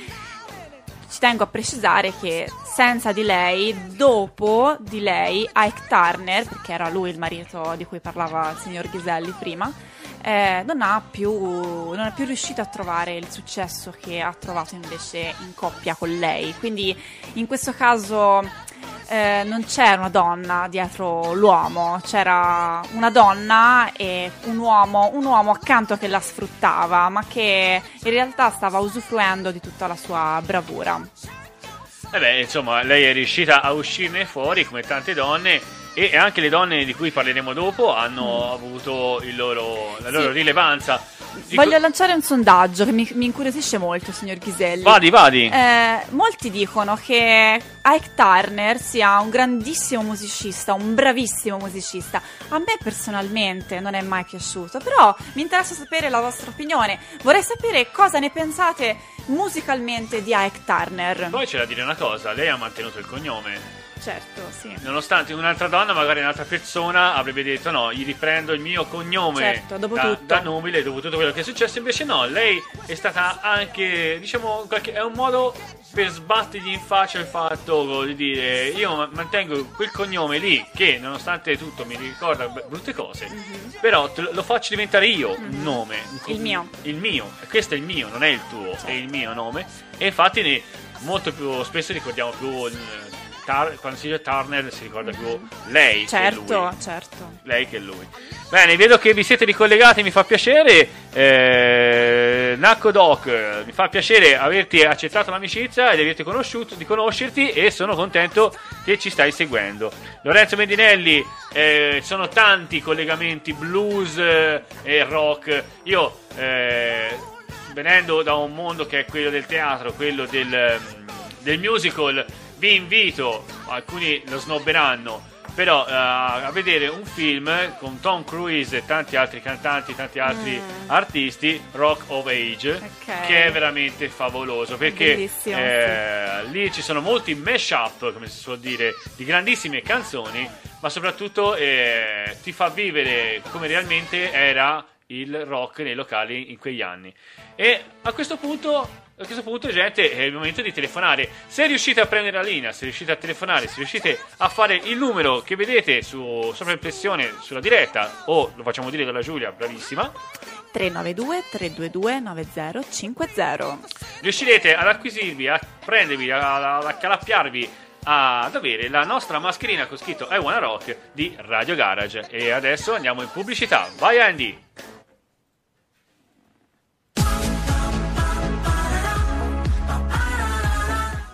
ci tengo a precisare che senza di lei, dopo di lei, Ike Turner, perché era lui il marito di cui parlava il signor Ghiselli prima, eh, non, ha più, non è più riuscito a trovare il successo che ha trovato invece in coppia con lei. Quindi in questo caso eh, non c'era una donna dietro l'uomo, c'era una donna e un uomo, un uomo accanto che la sfruttava, ma che in realtà stava usufruendo di tutta la sua bravura. E beh, insomma, lei è riuscita a uscirne fuori come tante donne e anche le donne di cui parleremo dopo hanno avuto il loro- la loro. Sì. rilevanza. Dico- Voglio lanciare un sondaggio che mi, mi incuriosisce molto, signor Ghiselli. Vadi, vadi. Eh, molti dicono che Ike Turner sia un grandissimo musicista, un bravissimo musicista. A me personalmente non è mai piaciuto, però mi interessa sapere la vostra opinione. Vorrei sapere cosa ne pensate musicalmente di Ike Turner. Poi c'è da dire una cosa, lei ha mantenuto il cognome. Certo, sì. Nonostante un'altra donna, magari un'altra persona, avrebbe detto no, gli riprendo il mio cognome Certo, dopo da, tutto. da nubile, dopo tutto quello che è successo. Invece no, lei è stata anche, diciamo, qualche- è un modo per sbattergli in faccia il fatto di dire io ma- mantengo quel cognome lì che nonostante tutto mi ricorda brutte cose, però te lo, faccio diventare io un nome. un co- Mhm. Il mio. Il mio. Questo è il mio, non è il tuo, Certo. è il mio nome. E infatti ne- molto più spesso ricordiamo più... il- Tar- quando si dice Turner si ricorda più lei che Certo, lui certo. lei che lui. Bene, vedo che vi siete ricollegati, mi fa piacere. Eh, Nacco Doc, mi fa piacere averti accettato l'amicizia ed averti conosciuto, di conoscerti e sono contento che ci stai seguendo. Lorenzo Medinelli, eh, sono tanti collegamenti blues eh, e rock. Io, eh, venendo da un mondo che è quello del teatro, quello del, mm, del musical, vi invito, alcuni lo snobberanno, però eh, a vedere un film con Tom Cruise e tanti altri cantanti, tanti altri artisti, Rock of Age, Ok. che è veramente favoloso perché eh, lì ci sono molti mash-up, come si suol dire, di grandissime canzoni, ma soprattutto eh, ti fa vivere come realmente era il rock nei locali in quegli anni. E a questo punto. A questo punto, gente, è il momento di telefonare. Se riuscite a prendere la linea, se riuscite a telefonare, se riuscite a fare il numero che vedete su sovraimpressione sulla diretta, o lo facciamo dire dalla Giulia, bravissima, 392 322 9050. riuscirete ad acquisirvi, a prendervi, a- ad accalappiarvi ad avere la nostra mascherina con scritto I Wanna Rock di Radio Garage. E adesso andiamo in pubblicità. Vai Andy!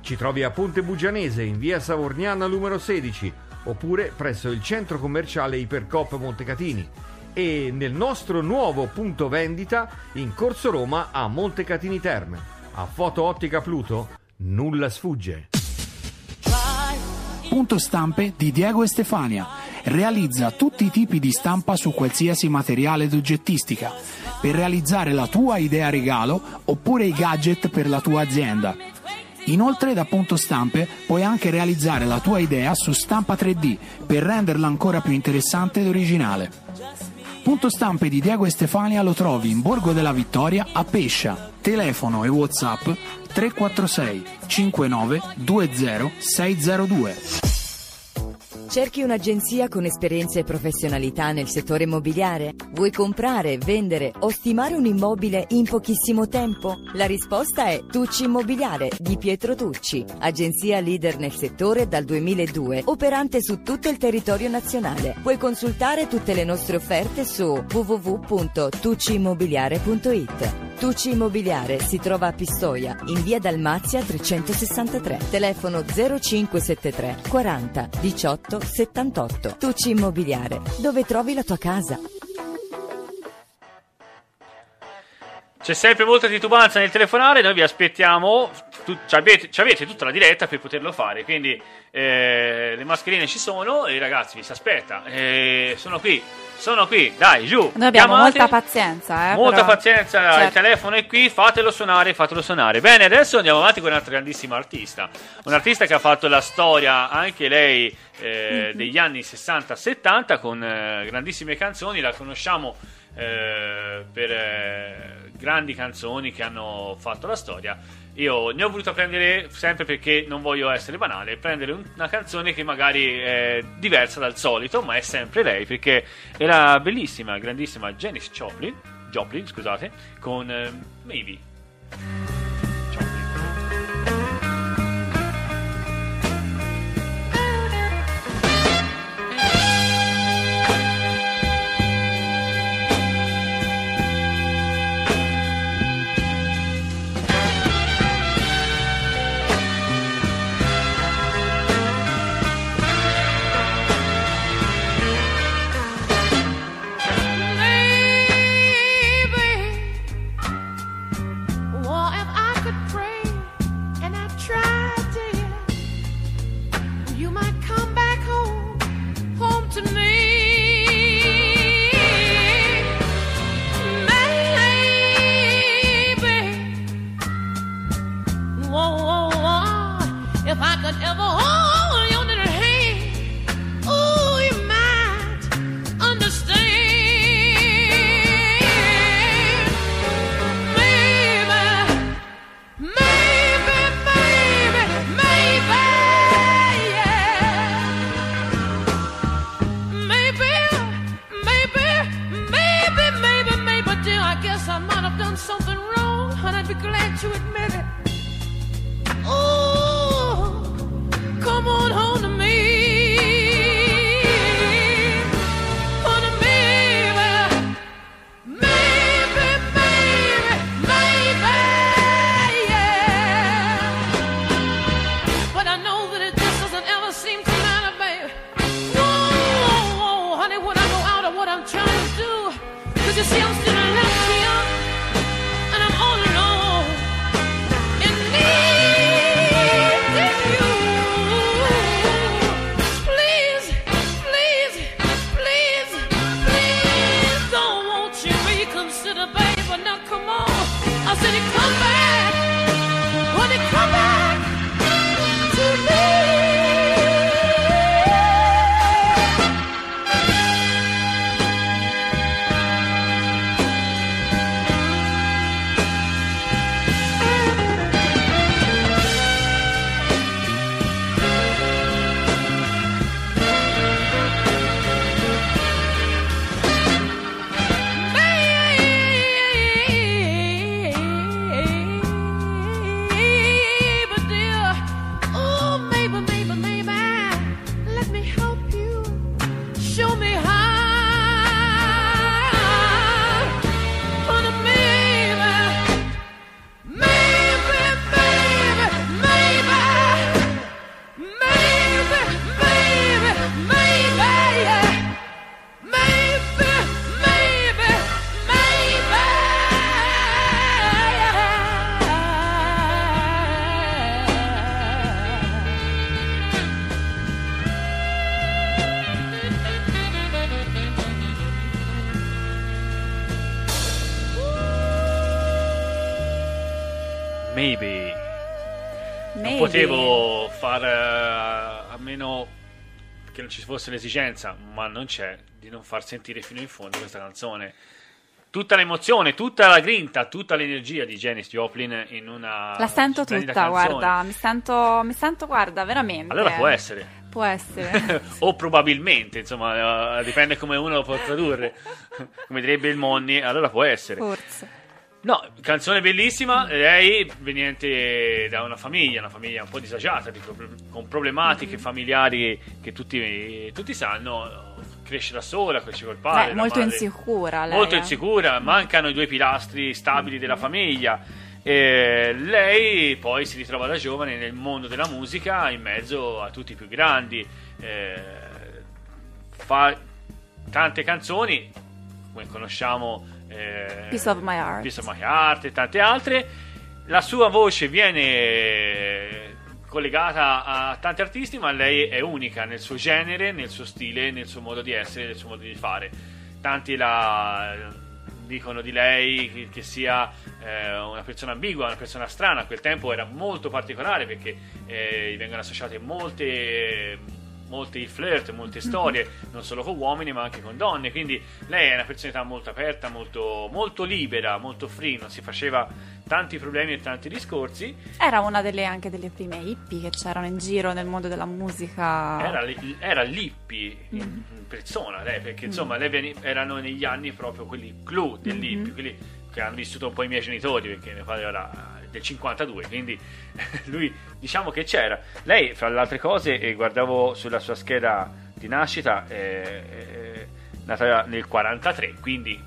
Ci trovi a Ponte Bugianese in via Savorniana numero 16 oppure presso il centro commerciale Ipercop Montecatini e nel nostro nuovo punto vendita in Corso Roma a Montecatini Terme. A Foto Ottica Pluto nulla sfugge. Punto Stampe di Diego e Stefania. Realizza tutti i tipi di stampa su qualsiasi materiale d'oggettistica per realizzare la tua idea regalo oppure i gadget per la tua azienda. Inoltre da Punto Stampe puoi anche realizzare la tua idea su stampa 3D per renderla ancora più interessante ed originale. Punto Stampe di Diego e Stefania lo trovi in Borgo della Vittoria a Pescia. Telefono e Whatsapp 346 59 20 602. Cerchi un'agenzia con esperienza e professionalità nel settore immobiliare? Vuoi comprare, vendere o stimare un immobile in pochissimo tempo? La risposta è Tucci Immobiliare di Pietro Tucci, agenzia leader nel settore dal 2002, operante su tutto il territorio nazionale. Puoi consultare tutte le nostre offerte su www.tucciimmobiliare.it. Tucci Immobiliare si trova a Pistoia, in via Dalmazia 363, telefono 0573 40 18 78. Tucci Immobiliare, dove trovi la tua casa. C'è sempre molta titubanza nel telefonare, noi vi aspettiamo, tu- ci avete, ci avete tutta la diretta per poterlo fare, quindi eh, le mascherine ci sono e ragazzi vi si aspetta, Eh, sono qui, sono qui, dai giù, Noi abbiamo chiamate. molta pazienza, eh, Molta però- pazienza, il Certo. telefono è qui, fatelo suonare, fatelo suonare. Bene, adesso andiamo avanti con un'altra grandissima artista. Un'artista che ha fatto la storia, anche lei, eh, Mhm. degli anni 60-70 con eh, grandissime canzoni. La conosciamo eh, per eh, grandi canzoni che hanno fatto la storia. Io ne ho voluto prendere sempre perché non voglio essere banale, prendere un- una canzone che magari è diversa dal solito, ma è sempre lei perché era bellissima, grandissima Janis Joplin, Joplin, scusate, con eh, Maybe. Ci fosse l'esigenza, ma non c'è, di non far sentire fino in fondo questa canzone. Tutta l'emozione, tutta la grinta, tutta l'energia di Janis Joplin in una La sento tutta, canzone. guarda, mi sento, mi sento, guarda, veramente. Allora può essere. Può essere. o probabilmente, insomma, eh, dipende come uno lo può tradurre. come direbbe il Monni, allora può essere. Forse. No, canzone bellissima. Lei veniente da una famiglia, una famiglia un po' disagiata, con problematiche Mm-hmm. familiari che tutti, tutti sanno. Cresce da sola, cresce col padre. Beh, molto madre- insicura lei. Molto eh. insicura, mancano i due pilastri stabili della famiglia. E lei poi si ritrova da giovane nel mondo della musica in mezzo a tutti i più grandi. Eh, fa tante canzoni, come conosciamo. Eh, Piece of My Heart. Piece of My Heart e tante altre. La sua voce viene collegata a tanti artisti, ma lei è unica nel suo genere, nel suo stile, nel suo modo di essere, nel suo modo di fare. Tanti la dicono di lei che, che sia eh, una persona ambigua, una persona strana. A quel tempo era molto particolare perché eh, gli vengono associate molte molti flirt, molte storie, non solo con uomini ma anche con donne, quindi lei è una personalità molto aperta, molto, molto libera, molto free, non si faceva tanti problemi e tanti discorsi, Era una delle, anche delle prime hippie che c'erano in giro nel mondo della musica. era, era l'hippie in, in persona, lei, perché insomma lei erano negli anni proprio quelli clou dell'hippie, quelli che hanno vissuto un po' i miei genitori, perché mio padre era del 52, quindi lui diciamo che c'era. Lei, fra le altre cose, e guardavo sulla sua scheda di nascita, è, è nata nel 43, quindi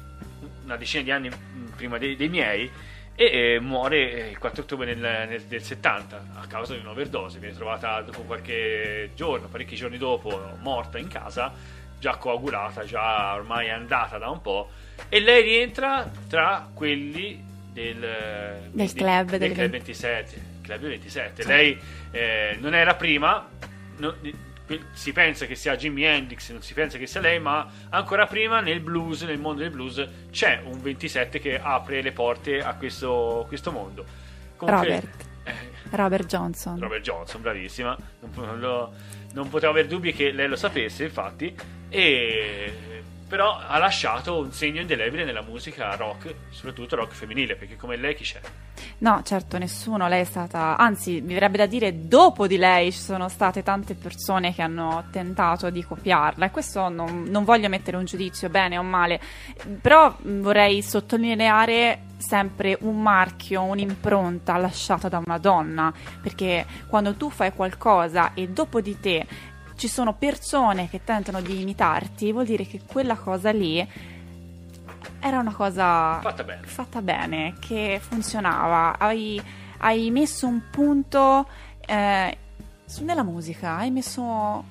una decina di anni mm, prima dei, dei miei, e eh, muore eh, il 4 ottobre nel, nel- del 70 a causa di un'overdose. Viene trovata dopo qualche giorno, parecchi giorni dopo, morta in casa, già coagulata, già ormai andata da un po'. E lei rientra tra quelli del, Del di- club del del club 20. 27. Club 27. Lei eh, non era prima. no- si pensa che sia Jimi Hendrix, non si pensa che sia lei, ma ancora prima nel blues, nel mondo del blues, c'è un 27 che apre le porte a questo, questo mondo. Robert. eh, Robert Johnson. Robert Johnson, bravissima. Non lo- non potevo avere dubbi che lei lo sapesse, infatti. E, però ha lasciato un segno indelebile nella musica rock, soprattutto rock femminile, perché come lei chi c'è? No, certo, nessuno. Lei è stata. Anzi, mi verrebbe da dire, dopo di lei ci sono state tante persone che hanno tentato di copiarla. E questo non, non voglio mettere un giudizio bene o male, però mh, vorrei sottolineare sempre un marchio, un'impronta lasciata da una donna. Perché quando tu fai qualcosa e dopo di te ci sono persone che tentano di imitarti, vuol dire che quella cosa lì era una cosa Fatta bene. fatta bene, che funzionava. Hai, hai messo un punto eh, nella musica, hai messo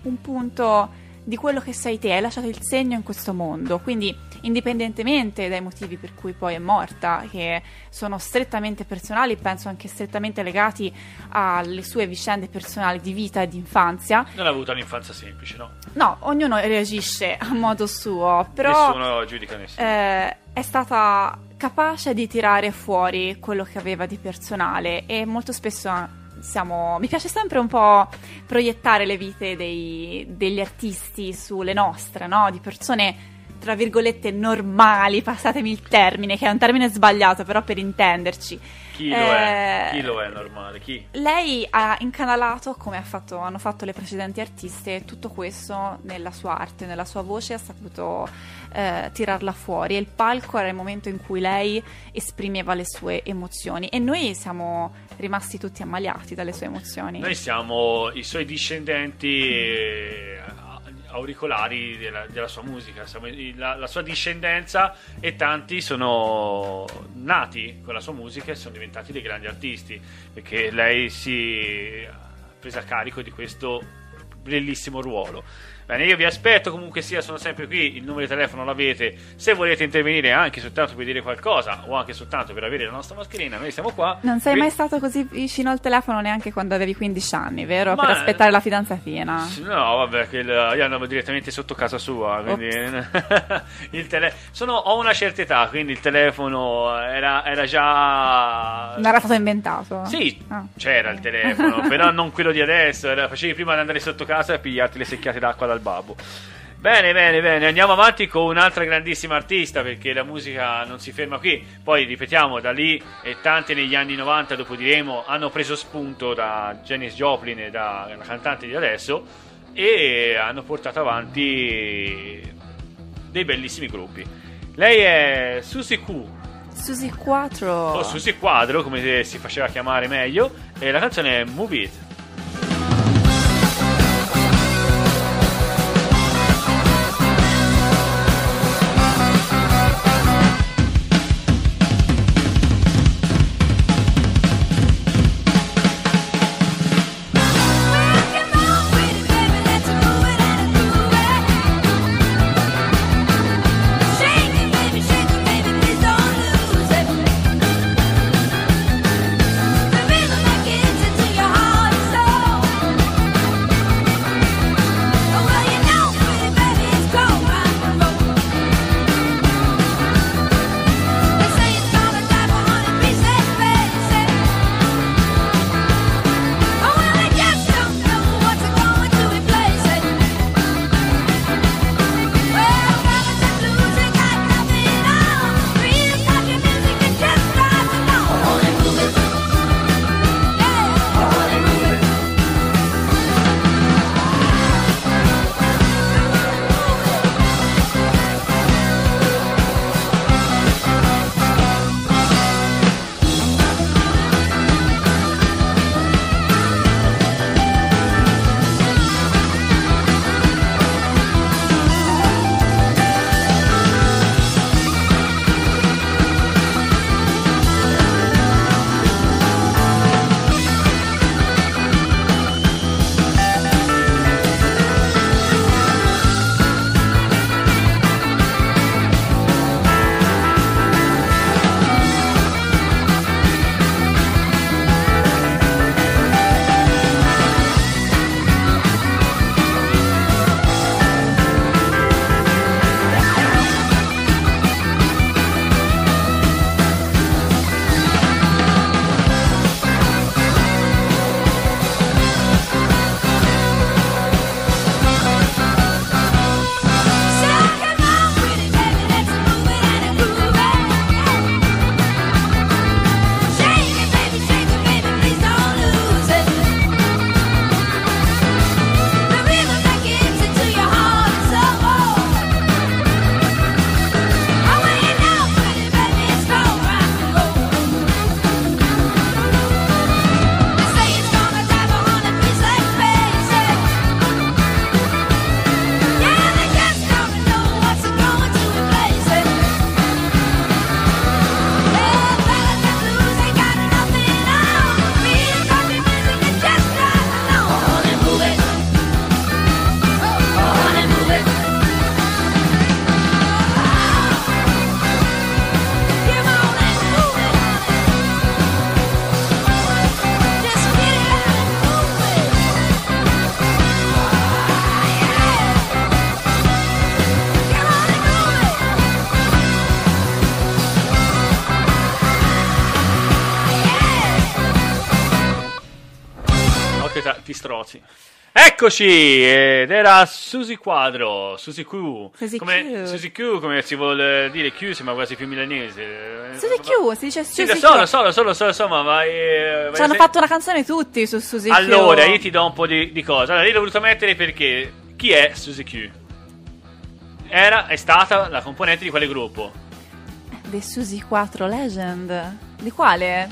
un punto di quello che sei te, hai lasciato il segno in questo mondo. Quindi, indipendentemente dai motivi per cui poi è morta, che sono strettamente personali, penso anche strettamente legati alle sue vicende personali di vita e di infanzia, Non ha avuto un'infanzia semplice, no? no, ognuno reagisce a modo suo, però Nessuno giudica nessuno. eh, è stata capace di tirare fuori quello che aveva di personale e molto spesso siamo, mi piace sempre un po' proiettare le vite dei- degli artisti sulle nostre, no? Di persone tra virgolette normali, passatemi il termine, che è un termine sbagliato, però per intenderci. Chi lo è? Eh, Chi lo è normale? Chi? lei ha incanalato, come ha fatto- hanno fatto le precedenti artiste, tutto questo nella sua arte, nella sua voce, ha saputo eh, tirarla fuori. E il palco era il momento in cui lei esprimeva le sue emozioni. E noi siamo rimasti tutti ammaliati dalle sue emozioni. Noi siamo i suoi discendenti eh, auricolari della, della sua musica, la, la sua discendenza e tanti sono nati con la sua musica e sono diventati dei grandi artisti perché lei si è presa carico di questo bellissimo ruolo. Bene, io vi aspetto comunque sia, sono sempre qui, il numero di telefono l'avete. Se volete intervenire anche soltanto per dire qualcosa o anche soltanto per avere la nostra mascherina, noi siamo qua. Non sei Vi- mai stato così vicino al telefono neanche quando avevi 15 anni, vero? Ma- Per aspettare la fidanzatina. No, vabbè, quel- io andavo direttamente sotto casa sua, quindi il tele- sono, ho una certa età, quindi il telefono era, era già... Non era stato inventato? Sì, Ah. c'era il telefono, però non quello di adesso, era- facevi prima di andare sotto casa e pigliarti le secchiate d'acqua dal babbo. Bene, bene, bene, andiamo avanti con un'altra grandissima artista perché la musica non si ferma qui. Poi ripetiamo, da lì e tante negli anni 90, dopo diremo, hanno preso spunto da Janis Joplin e dalla cantante di adesso e hanno portato avanti dei bellissimi gruppi. Lei è Susie Q, Susi 4. o Susie Quadro, come si faceva chiamare meglio, e la canzone è Move It. Eccoci, ed era Susi Quadro, Susi Q. Susi come, Q. Susi Q, come si vuole dire, Q sembra quasi più milanese. Susi Q, si dice Sì, Susi so, Q. lo so, lo so, lo so, lo so, ma eh, Ci hanno se- fatto una canzone tutti su Susi Q. Allora, io ti do un po' di, di cose. Allora, io l'ho voluto mettere perché chi è Suzy Q? Era, è stata la componente di quale gruppo? The Susi 4 Legend. Di quale?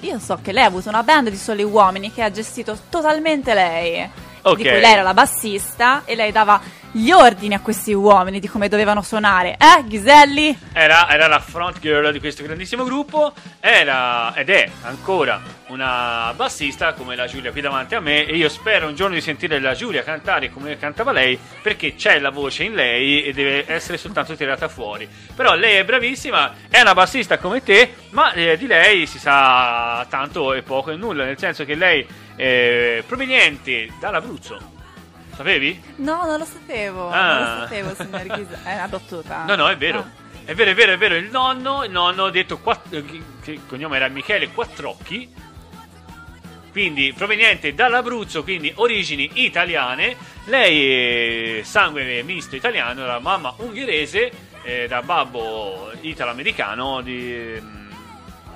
Io so che lei ha avuto una band di soli uomini che ha gestito totalmente lei. Ok. Di cui lei era la bassista e lei dava gli ordini a questi uomini di come dovevano suonare. Eh, Ghiselli? Era, era la front girl di questo grandissimo gruppo, era ed è ancora una bassista come la Giulia qui davanti a me e io spero un giorno di sentire la Giulia cantare come cantava lei perché c'è la voce in lei e deve essere soltanto tirata fuori. Però lei è bravissima, è una bassista come te, ma eh, di lei si sa tanto e poco e nulla, nel senso che lei è proveniente dall'Abruzzo. Sapevi? No, non lo sapevo. Ah. Non lo sapevo, signor Ghiselli. È una battuta. No, no, è vero. Ah. È vero, è vero, è vero. Il nonno, il nonno detto quatt- eh, che, il cognome era Michele Quattrocchi. Quindi proveniente dall'Abruzzo, quindi origini italiane. Lei è sangue misto italiano, la mamma ungherese, eh, da babbo italo-americano. Di, mm,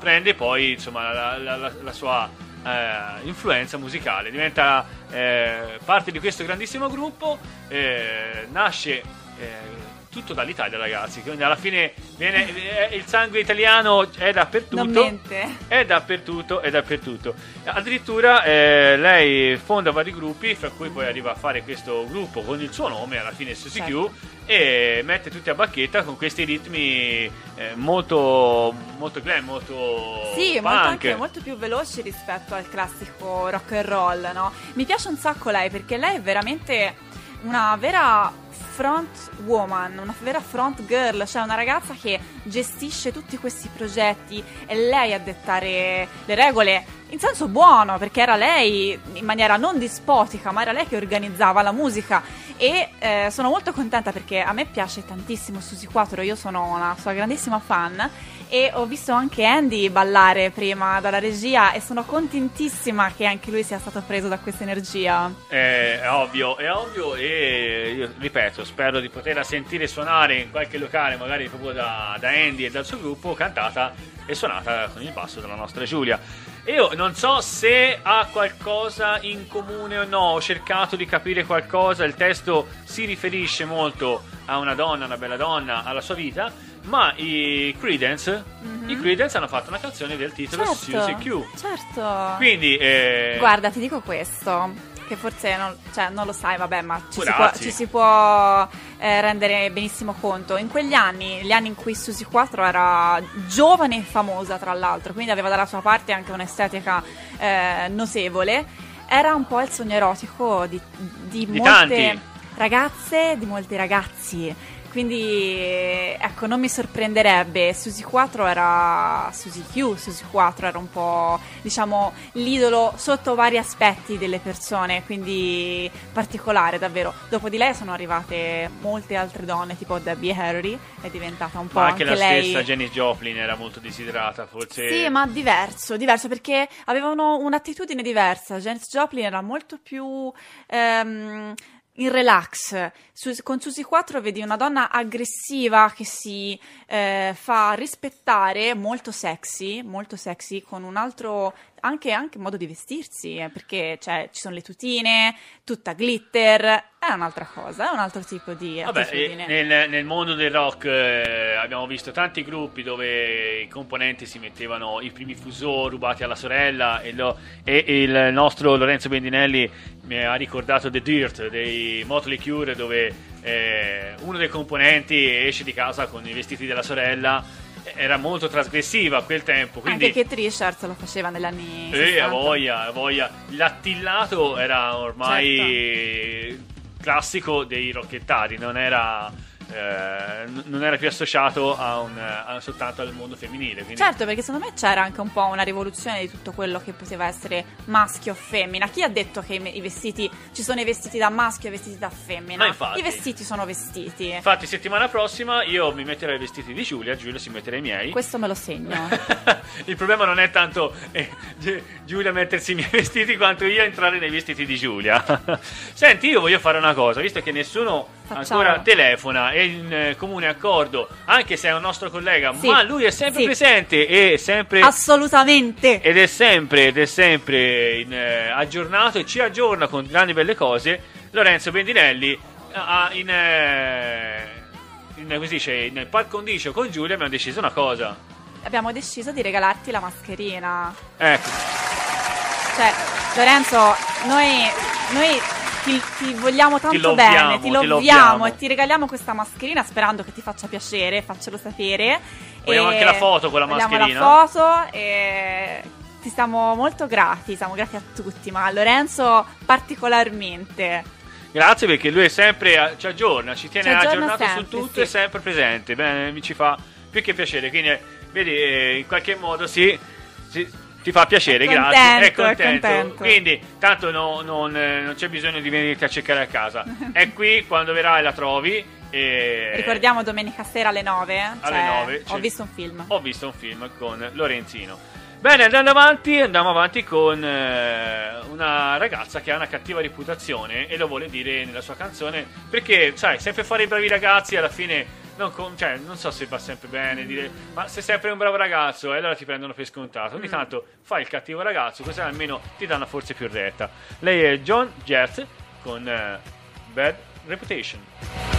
prende poi insomma la, la- la- la sua eh, influenza musicale, diventa eh, parte di questo grandissimo gruppo, eh, nasce eh, tutto dall'Italia ragazzi, quindi alla fine viene, eh, il sangue italiano è dappertutto. È dappertutto, è dappertutto. Addirittura eh, lei fonda vari gruppi, fra cui poi arriva a fare questo gruppo con il suo nome, alla fine Susie Certo. E mette tutti a bacchetta con questi ritmi eh, molto, molto glam, molto Sì, punk. molto, anche, molto più veloci rispetto al classico rock and roll, no? Mi piace un sacco lei perché lei è veramente una vera front woman, una vera front girl, cioè una ragazza che gestisce tutti questi progetti, è lei a dettare le regole in senso buono, perché era lei in maniera non dispotica, ma era lei che organizzava la musica e eh, sono molto contenta perché a me piace tantissimo Susi 4, io sono una sua grandissima fan e ho visto anche Andy ballare prima dalla regia e sono contentissima che anche lui sia stato preso da questa energia. Eh, È ovvio, è ovvio e io ripeto, spero di poterla sentire suonare in qualche locale, magari proprio da, da Andy e dal suo gruppo, cantata e suonata con il basso della nostra Giulia. Io non so se ha qualcosa in comune o no, ho cercato di capire qualcosa, il testo si riferisce molto a una donna, una bella donna, alla sua vita, ma i Credence, i Credence hanno fatto una canzone del titolo Susie Q. certo. Quindi, eh, Guarda, ti dico questo, che forse non, cioè, non lo sai, vabbè, ma ci si può, ci si può, eh, rendere benissimo conto. In quegli anni, gli anni in cui Susi 4 era giovane e famosa, tra l'altro, quindi aveva dalla sua parte anche un'estetica eh, notevole, era un po' il sogno erotico di, di Di molte tanti. ragazze, di molti ragazzi. Quindi, ecco, non mi sorprenderebbe. Susi 4 era. Susi Q, Susi 4 era un po', diciamo, l'idolo sotto vari aspetti delle persone. Quindi, particolare, davvero. Dopo di lei sono arrivate molte altre donne, tipo Debbie Harry, è diventata un po' ma anche, la lei. stessa Janis Joplin era molto desiderata, forse. Sì, ma diverso, diverso perché avevano un'attitudine diversa. Janis Joplin era molto più ehm, in relax. Su- con Susi 4 vedi una donna aggressiva che si eh, fa rispettare, molto sexy, molto sexy, con un altro anche, anche modo di vestirsi, eh, perché cioè, ci sono le tutine, tutta glitter, è un'altra cosa, è un altro tipo di Vabbè, eh, nel, nel mondo del rock eh, abbiamo visto tanti gruppi dove i componenti si mettevano i primi fusò rubati alla sorella e, lo- e il nostro Lorenzo Bendinelli mi ha ricordato The Dirt dei Motley Cure dove eh, uno dei componenti esce di casa con i vestiti della sorella era molto trasgressiva a quel tempo quindi Anche Kate Richards lo faceva negli anni 60. a voglia, a voglia. L'attillato era ormai classico dei rocchettari, non era, eh, non era più associato a un, a- soltanto al mondo femminile. Quindi Certo, perché secondo me c'era anche un po' una rivoluzione di tutto quello che poteva essere maschio o femmina. Chi ha detto che i, vestiti ci sono i vestiti da maschio e i vestiti da femmina? Ma infatti. I vestiti sono vestiti. Infatti, settimana prossima io mi metterò i vestiti di Giulia, Giulia si metterà i miei. Questo me lo segno. Il problema non è tanto eh, Gi- Giulia mettersi i miei vestiti quanto io entrare nei vestiti di Giulia. Senti, io voglio fare una cosa, visto che nessuno Facciamo. ancora telefona, è in eh, comune accordo, anche se è un nostro collega, Sì, ma lui è sempre sì. presente e sempre Assolutamente. ed è sempre, ed è sempre in, eh, aggiornato e ci aggiorna con grandi belle cose. Lorenzo Bendinelli ha in, eh, in, come si dice, in par condicio con Giulia abbiamo deciso una cosa. Abbiamo deciso di regalarti la mascherina. Ecco, Cioè, Lorenzo, noi, noi ti, ti vogliamo tanto loviamo, bene, ti ti loviamo e ti regaliamo questa mascherina sperando che ti faccia piacere, faccelo sapere. Vogliamo E anche la foto con la mascherina? la foto e ti siamo molto grati, siamo grati a tutti, ma a Lorenzo particolarmente. Grazie perché lui è sempre ci aggiorna, ci tiene Ci aggiorna aggiornato su sempre, tutto sì. e sempre presente. Bene, mi ci fa più che piacere. Quindi, eh, vedi, eh, in qualche modo sì, sì, ti fa piacere, È grazie. contento, è contento. è contento. Quindi, tanto no- non, eh, non c'è bisogno di venirti a cercare a casa. è qui quando verrai la trovi. E... Ricordiamo domenica sera alle 9. alle cioè, 9. Ho c'è- visto un film. Ho visto un film con Lorenzino. Bene, andando avanti, andiamo avanti con eh, una ragazza che ha una cattiva reputazione e lo vuole dire nella sua canzone perché, sai, sempre fare i bravi ragazzi alla fine non, con- cioè, non so se va sempre bene dire ma sei sempre un bravo ragazzo e allora ti prendono per scontato. Ogni tanto fai il cattivo ragazzo, così almeno ti danno forse più retta. Lei è John Jett con eh, Bad Reputation.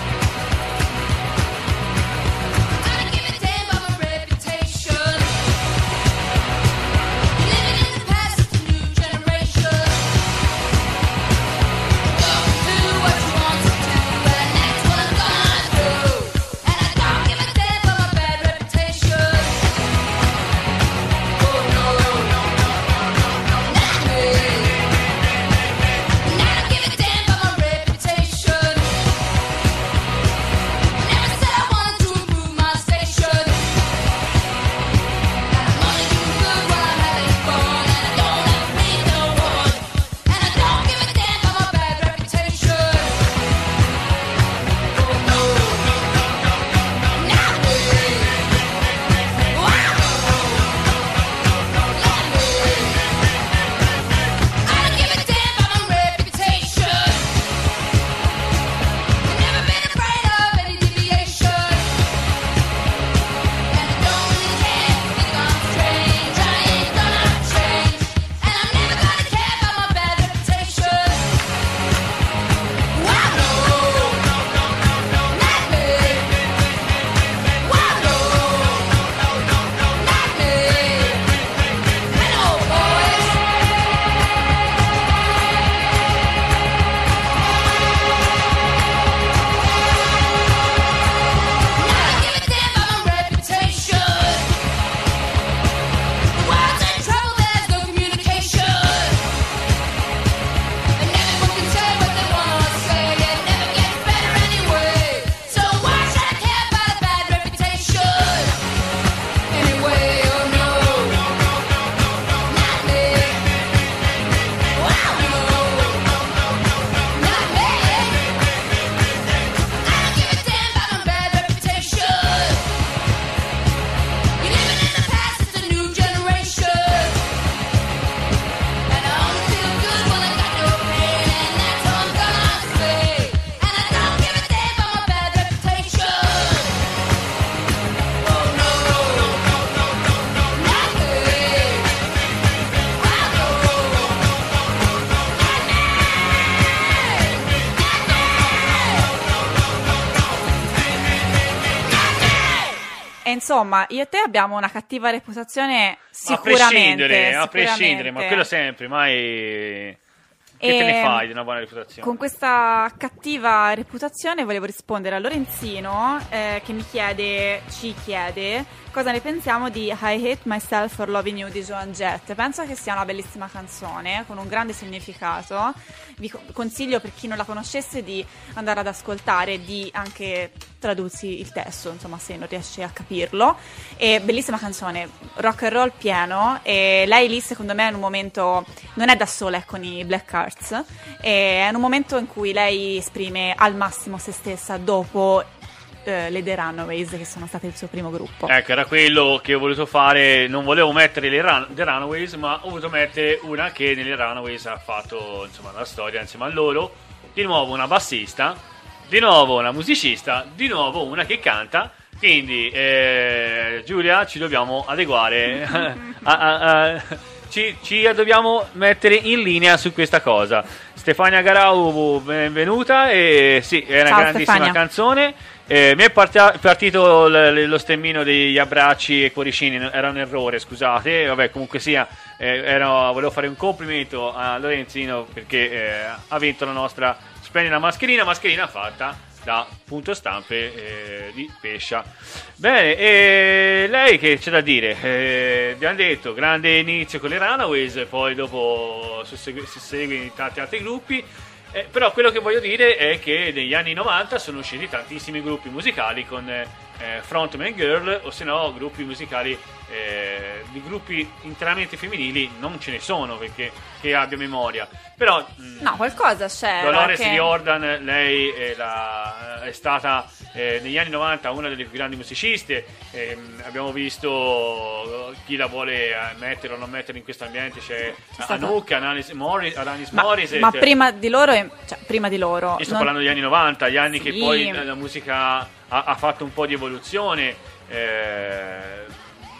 Insomma, io e te abbiamo una cattiva reputazione A sicuramente. prescindere, a prescindere, ma sicuramente. quello sempre, mai... Che te ne E- fai di una buona reputazione? Con questa cattiva reputazione volevo rispondere a Lorenzino eh, che mi chiede, ci chiede cosa ne pensiamo di I Hate Myself for Loving You di Joan Jett. Penso che sia una bellissima canzone con un grande significato. Vi co- consiglio per chi non la conoscesse di andare ad ascoltare e di anche tradursi il testo, insomma, se non riesce a capirlo. E bellissima canzone, rock and roll pieno e lei lì secondo me è in un momento non è da sola è con i Black Hearts e è un momento in cui lei esprime al massimo se stessa dopo eh, le The Runaways che sono state il suo primo gruppo. Ecco, era quello che ho voluto fare. Non volevo mettere le Run- The Runaways, ma ho voluto mettere una che nelle Runaways ha fatto insomma la storia insieme a loro. Di nuovo una bassista, di nuovo una musicista, di nuovo una che canta. Quindi, eh, Giulia, ci dobbiamo adeguare. a- a- a- ci, ci dobbiamo mettere in linea su questa cosa. Stefania Garau, benvenuta. E sì, è una Ciao, grandissima Stefania. canzone. Eh, mi è partito lo stemmino degli abbracci e cuoricini, era un errore, scusate. Vabbè, comunque sia, eh, era- volevo fare un complimento a Lorenzino perché eh, ha vinto la nostra splendida mascherina, mascherina fatta da punto stampe eh, di Pescia. Bene, e lei che c'è da dire? Eh, abbiamo detto, grande inizio con le Runaways, poi dopo sussegue, sussegue in tanti altri gruppi. Eh, però quello che voglio dire è che negli anni 90 sono usciti tantissimi gruppi musicali con eh, eh, frontman girl o se no gruppi musicali eh, di gruppi interamente femminili non ce ne sono perché che abbia memoria. Però mh, No, qualcosa c'era. Dolores che- Riordan, lei è, la- è stata eh, negli anni 90 una delle più grandi musiciste. ehm, abbiamo visto chi la vuole eh, mettere o non mettere in questo ambiente. C'è stata- Anouk, Alanis, Morris, Ma, Morissette. ma prima di loro, cioè, prima di loro. Io sto non- parlando degli anni 90, gli anni che Sì. poi la, la musica ha, ha fatto un po' di evoluzione. eh,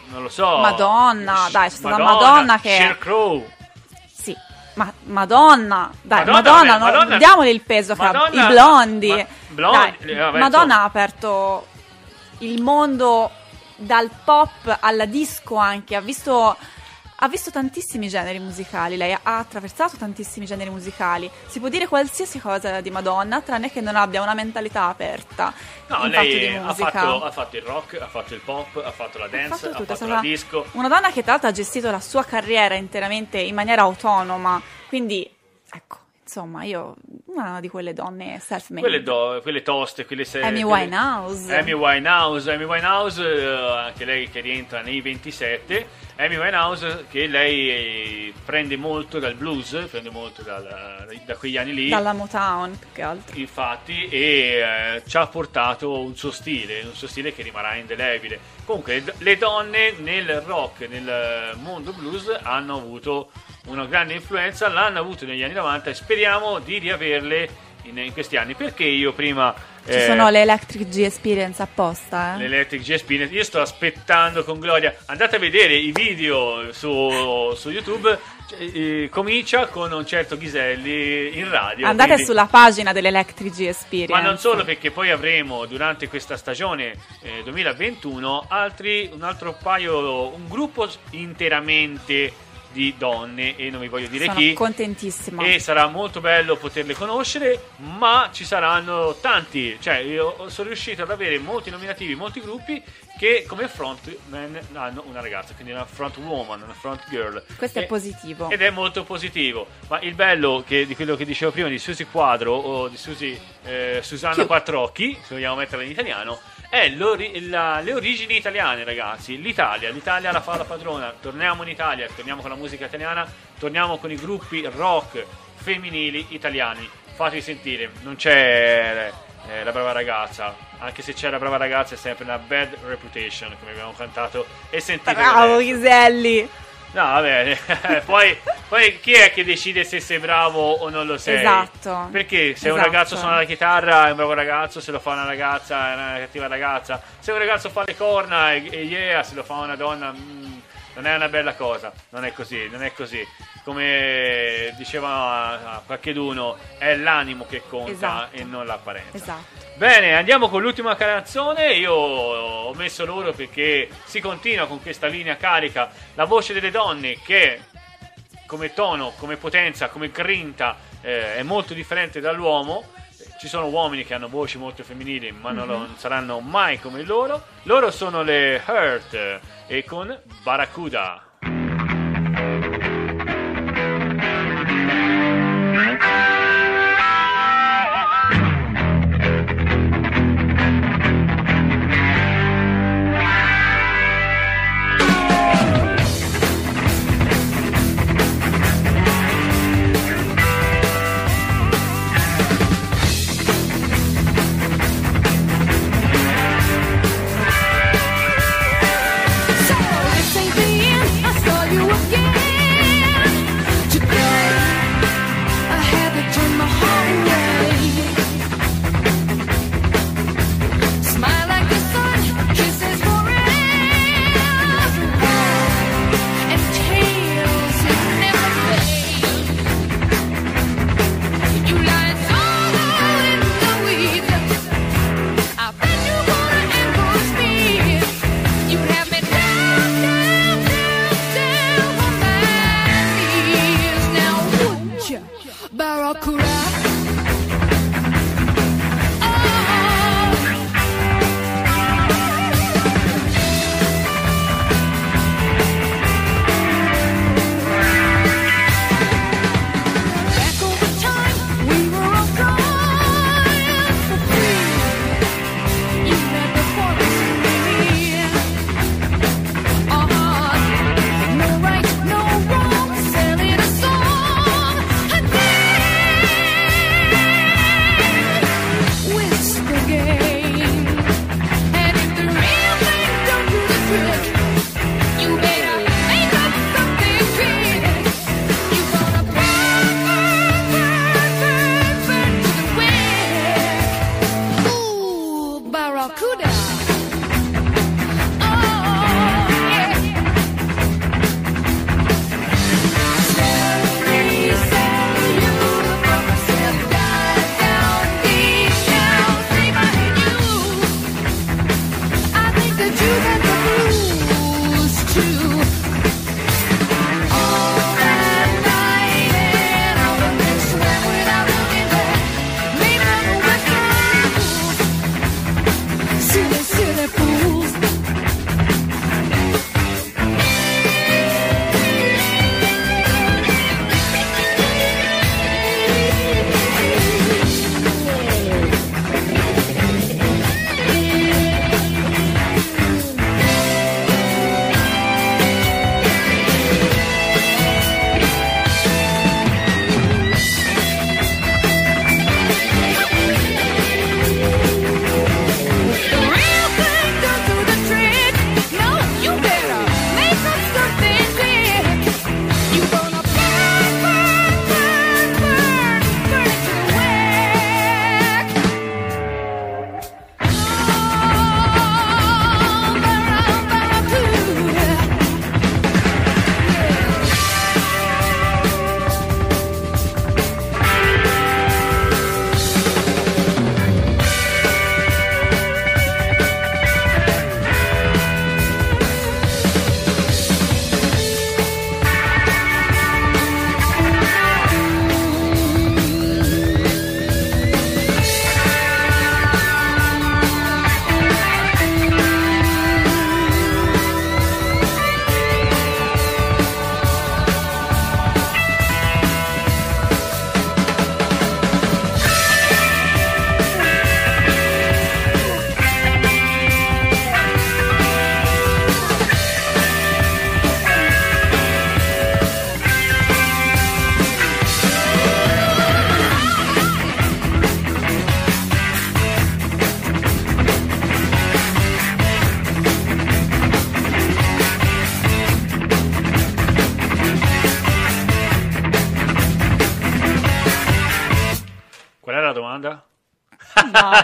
non lo so. Madonna, dai, c'è stata Madonna che- Sheryl Crow. Sì, ma Madonna, dai, Madonna, Madonna, beh, non- Madonna- diamogli il peso che Madonna- i blondi. ma- blondi, Dai, eh, vabbè, Madonna insomma. ha aperto il mondo dal pop alla disco anche, ha visto ha visto tantissimi generi musicali, lei ha attraversato tantissimi generi musicali. Si può dire qualsiasi cosa di Madonna, tranne che non abbia una mentalità aperta No, fatto lei ha fatto, ha fatto il rock, ha fatto il pop, ha fatto la Ha dance, fatto ha tutto, è fatto la disco. Una donna che tra l'altro ha gestito la sua carriera interamente in maniera autonoma, quindi ecco, insomma, io una di quelle donne self-made. Quelle, do- quelle toste, quelle serie. Amy quelle- Winehouse. Amy Winehouse, Amy Winehouse, eh, anche lei che rientra nei 27. Amy Winehouse che lei eh, prende molto dal blues, prende molto dal- da quegli anni lì. Dalla Motown, più che altro. Infatti, e eh, ci ha portato un suo stile, un suo stile che rimarrà indelebile. Comunque, le donne nel rock, nel mondo blues, hanno avuto una grande influenza, l'hanno avuto negli anni 90 e speriamo di riaverle in, in questi anni. Perché io prima. Ci eh, sono le Electric G Experience apposta, eh? L'Electric GSP, io sto aspettando con gloria. Andate a vedere i video su, su YouTube. cioè, eh, comincia con un certo Ghiselli in radio. Andate quindi- sulla pagina dell'Electric G Experience. ma non solo perché poi avremo durante questa stagione eh, 2021 altri, un altro paio, un gruppo interamente di donne e non vi voglio dire Sono chi. contentissima. E sarà molto bello poterle conoscere, ma ci saranno tanti, cioè io sono riuscito ad avere molti nominativi, molti gruppi che come frontman hanno una ragazza, quindi una front woman, una front girl. Questo è E- positivo. Ed è molto positivo, ma il bello che- di quello che dicevo prima di Susi Quadro o di Susi, eh, Susanna Chiù. Quattrocchi, se vogliamo metterla in italiano, è la- le origini italiane, ragazzi. L'Italia, l'Italia la fa la padrona. Torniamo in Italia, torniamo con la musica italiana, torniamo con i gruppi rock femminili italiani. Fatevi sentire, non c'è eh, la brava ragazza, anche se c'è la brava ragazza è sempre una bad reputation, come abbiamo cantato e sentito. Bravo. Ghiselli. No, vabbè, poi, poi chi è che decide se sei bravo o non lo sei? Esatto. Perché se un Esatto. ragazzo suona la chitarra è un bravo ragazzo, se lo fa una ragazza è una cattiva ragazza. Se un ragazzo fa le corna e, e yeah, se lo fa una donna mm, non è una bella cosa. Non è così, non è così. Come diceva qualcheduno, è l'animo che conta Esatto. e non l'apparenza. Esatto. Bene, andiamo con l'ultima canzone. Io ho messo loro perché si continua con questa linea carica. La voce delle donne che come tono, come potenza, come grinta eh, è molto differente dall'uomo. Ci sono uomini che hanno voci molto femminili, ma non, lo- non saranno mai come loro. Loro sono le Hurt eh, e con Barracuda.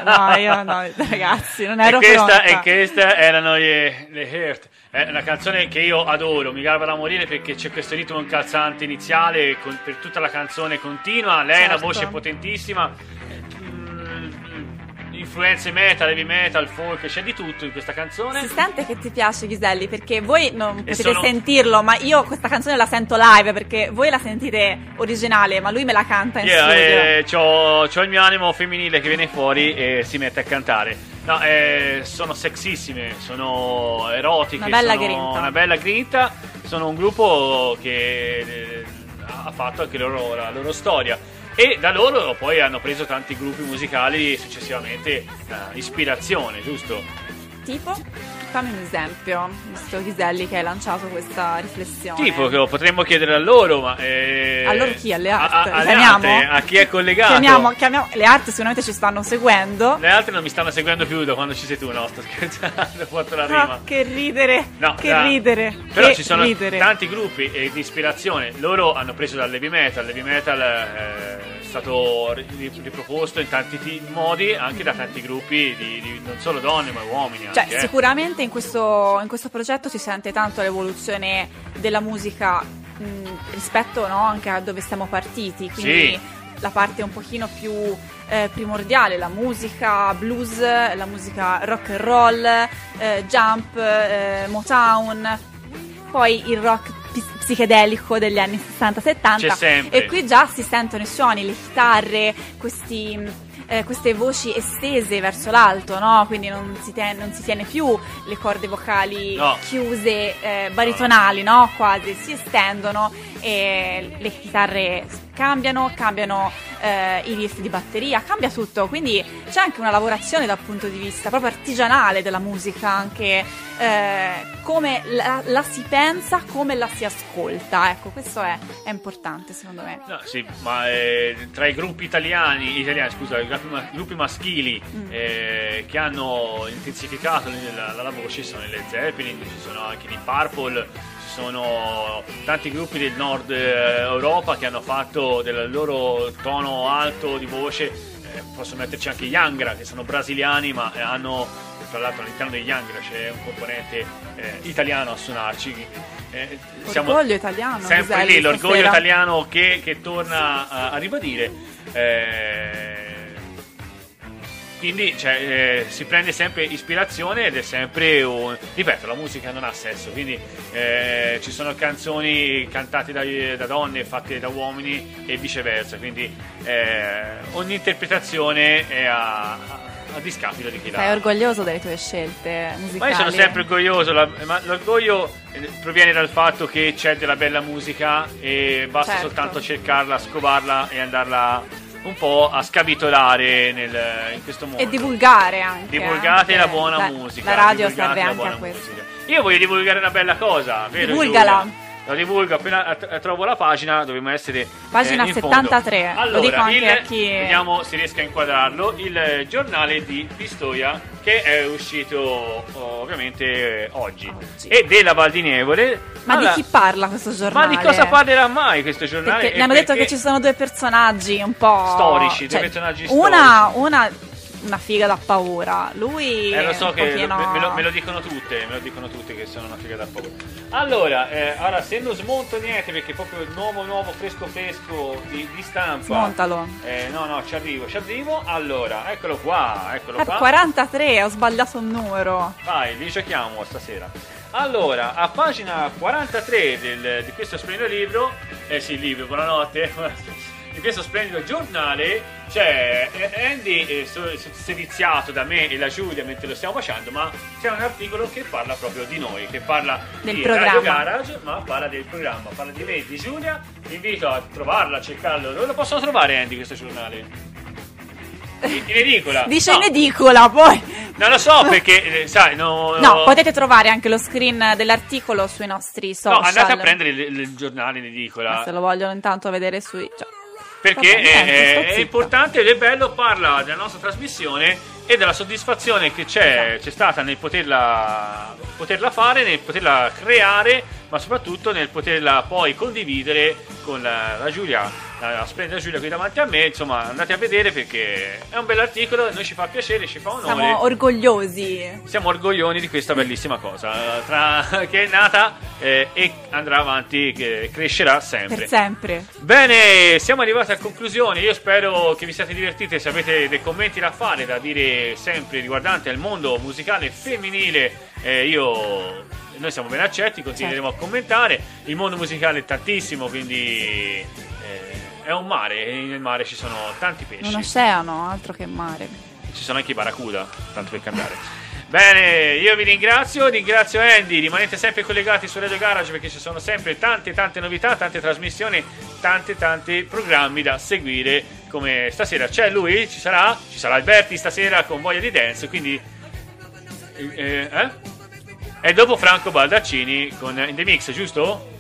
No, io no, ragazzi, non ero e, questa, pronta. e queste erano le, le Hurt. È una canzone che io adoro, mi garba da morire perché c'è questo ritmo incalzante iniziale con- per tutta la canzone continua. Lei ha una Certo. voce potentissima. Influenze metal, heavy metal, folk, c'è di tutto in questa canzone. Si sente che ti piace Ghiselli perché voi non potete sono- sentirlo, ma io questa canzone la sento live perché voi la sentite originale, ma lui me la canta in Yeah, studio. eh, c'ho, c'ho il mio animo femminile che viene fuori e si mette a cantare. No, eh, sono sexissime, sono erotiche, Una bella sono grinta. una bella grinta. Sono un gruppo che eh, ha fatto anche loro- la loro storia. E da loro poi hanno preso tanti gruppi musicali successivamente eh, ispirazione, giusto? Tipo? Fammi un esempio, visto Ghiselli che hai lanciato questa riflessione. Tipo che lo potremmo chiedere a loro, ma... eh, A loro chi? Alle a- art? a- alle Chiamiamo? altre, a chi è collegato. Chiamiamo, chiamiamo- le art sicuramente ci stanno seguendo. Le altre non mi stanno seguendo più da quando ci sei tu, no? Sto scherzando, ho fatto la rima. Ah, che ridere, No, che da- ridere, Però che ci sono ridere. tanti gruppi e di ispirazione. Loro hanno preso dall'heavy metal. L'heavy metal eh, stato ri- riproposto in tanti ti- modi anche da tanti gruppi di, di- non solo donne ma uomini. Cioè, anche, eh. sicuramente in questo, in questo progetto si sente tanto l'evoluzione della musica mh, rispetto no, anche a dove siamo partiti. Quindi Sì. la parte un pochino più eh, primordiale, la musica blues, la musica rock and roll, eh, jump, eh, Motown, poi il rock psichedelico degli anni 60-70 C'è sempre. e qui già si sentono i suoni, le chitarre, questi, eh, queste voci estese verso l'alto, no? quindi non si, ten- non si tiene più le corde vocali No. chiuse, eh, baritonali, no? quasi, si estendono e le chitarre cambiano, cambiano eh, i riff di batteria, cambia tutto, quindi c'è anche una lavorazione dal punto di vista proprio artigianale della musica, anche eh, come la, la si pensa, come la si ascolta, ecco, questo è, è importante secondo me. No, sì, ma eh, tra i gruppi italiani, italiani scusa, gruppi, ma- gruppi maschili Mm. eh, che hanno intensificato la, la, la voce ci sono i Led Zeppelin, ci sono anche i Purple, ci sono tanti gruppi del nord eh, Europa che hanno fatto del loro tono alto di voce. eh, posso metterci anche gli Angra che sono brasiliani ma eh, hanno tra l'altro all'interno degli Angra c'è un componente eh, italiano a suonarci eh, siamo Orgoglio italiano, sempre lì l'orgoglio stasera. italiano che, che torna a, a ribadire eh, quindi cioè, eh, si prende sempre ispirazione ed è sempre un... Ripeto, la musica non ha sesso, quindi eh, ci sono canzoni cantate da, da donne, fatte da uomini e viceversa, quindi eh, ogni interpretazione è a, a discapito di chi la... Sei orgoglioso delle tue scelte musicali? Ma io sono sempre orgoglioso, la- ma l'orgoglio eh, proviene dal fatto che c'è della bella musica e basta Certo. soltanto cercarla, scovarla e andarla un po' a scabitolare nel- in questo mondo. E divulgare anche. Divulgate la anche. buona La- musica. La radio serve la anche a questo. musica. Io voglio divulgare una bella cosa, vero? Divulgala. Giulia? La divulgo appena eh, trovo la pagina, dovremmo essere Pagina eh, in fondo. 73, lo Allora, dico anche il- a chi- Vediamo se riesco a inquadrarlo. Il eh, giornale di Pistoia che è uscito oh, ovviamente eh, oggi. Oggi. E della Val di Nevole. Ma Allora, di chi parla questo ma giornale? di cosa parlerà mai questo giornale? Perché mi hanno detto che ci sono due personaggi un po' Storici, due cioè, personaggi una, una una figa da paura. Lui Eh, lo so che pochino... me, lo, me lo dicono tutte, me lo dicono tutte che sono una figa da paura. Allora, eh, ora se non smonto niente perché proprio nuovo, nuovo, fresco, fresco di, di stampa. Smontalo. Eh, no, no, ci arrivo, ci arrivo. Allora, eccolo qua, eccolo Eh, qua. 43, ho sbagliato un numero. Vai, li giochiamo stasera. Allora, a pagina 43 del- di questo splendido libro, eh sì, libro, buonanotte, di questo splendido giornale, c'è eh, Andy eh, seviziato da me e la Giulia mentre lo stiamo facendo, ma c'è un articolo che parla proprio di noi, che parla Del di programma. Radio Garage, ma parla del programma, parla di me e di Giulia. Vi invito a trovarlo, a cercarlo. Dove lo possono trovare Andy questo giornale? In in edicola. Dice No. in edicola, poi. Non lo so perché, eh, sai, no, No, potete trovare anche lo screen dell'articolo sui nostri No, social. andate a prendere il, il giornale in edicola. Se lo vogliono intanto vedere sui... cioè, Perché Vabbè, è, è zitta. importante ed è bello, parla della nostra trasmissione e della soddisfazione che c'è, Esatto. c'è stata nel poterla, poterla fare, nel poterla creare, ma soprattutto nel poterla poi condividere con la, la Giulia, la, la splendida Giulia qui davanti a me. Insomma, andate a vedere perché è un bell'articolo, noi ci fa piacere, ci fa onore. siamo orgogliosi. Siamo orgoglioni di questa bellissima cosa eh, tra- che è nata eh, e andrà avanti, che crescerà sempre. Per sempre. Bene, siamo arrivati a conclusione. Io spero che vi siate divertiti. Se avete dei commenti da fare, da dire sempre riguardanti al mondo musicale femminile, eh, io. Noi siamo ben accetti, continueremo Certo. a commentare. Il mondo musicale è tantissimo, quindi eh, è un mare e nel mare ci sono tanti pesci. Un oceano, altro che mare. Ci sono anche i Barracuda, tanto per cambiare. Bene, io vi ringrazio, ringrazio Andy, rimanete sempre collegati su Radio Garage perché ci sono sempre tante tante novità, tante trasmissioni, tante tanti programmi da seguire come stasera c'è lui, ci sarà, ci sarà Alberti stasera con voglia di dance, quindi eh, eh? E dopo Franco Baldaccini con In The Mix, giusto?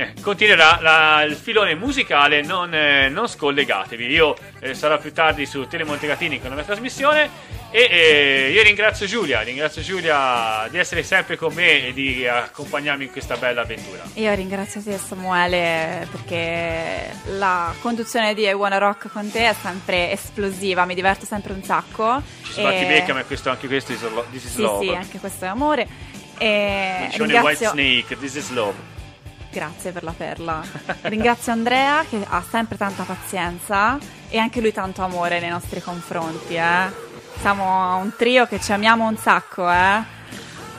Eh, continuerà la- il filone musicale, non, eh, non scollegatevi. Io eh, sarò più tardi su Telemontegatini con la mia trasmissione. E eh, io ringrazio Giulia, ringrazio Giulia di essere sempre con me e di accompagnarmi in questa bella avventura. Io ringrazio te Samuele perché la conduzione di I Wanna Rock con te è sempre esplosiva, mi diverto sempre un sacco. Ci sbatti E- becca, ma questo, anche questo this is Sì, love. sì, anche questo è amore. E i White ringrazio... Snake, this is love. Grazie per la perla. Ringrazio Andrea che ha sempre tanta pazienza e anche lui tanto amore nei nostri confronti. Eh. Siamo un trio che ci amiamo un sacco, eh.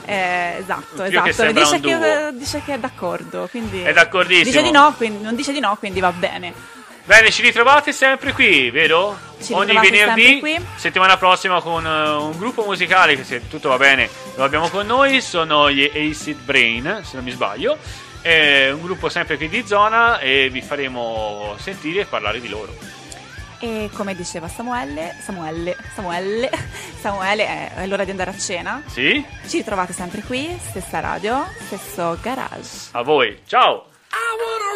Eh, esatto, che esatto. sembra Dice un che, dice che è d'accordo. Quindi È d'accordissimo. Dice di no, quindi, non dice di no, quindi va bene. Bene, ci ritrovate sempre qui, vero? Ci Ogni venerdì, settimana prossima con eh, un gruppo musicale che se tutto va bene lo abbiamo con noi, sono gli Acid Brain, se non mi sbaglio. È un gruppo sempre qui di zona e vi faremo sentire e parlare di loro. E come diceva Samuele, Samuele, Samuele, Samuele, è, è l'ora di andare a cena. Sì? Ci ritrovate sempre qui, stessa radio, stesso garage. A voi, ciao! I wanna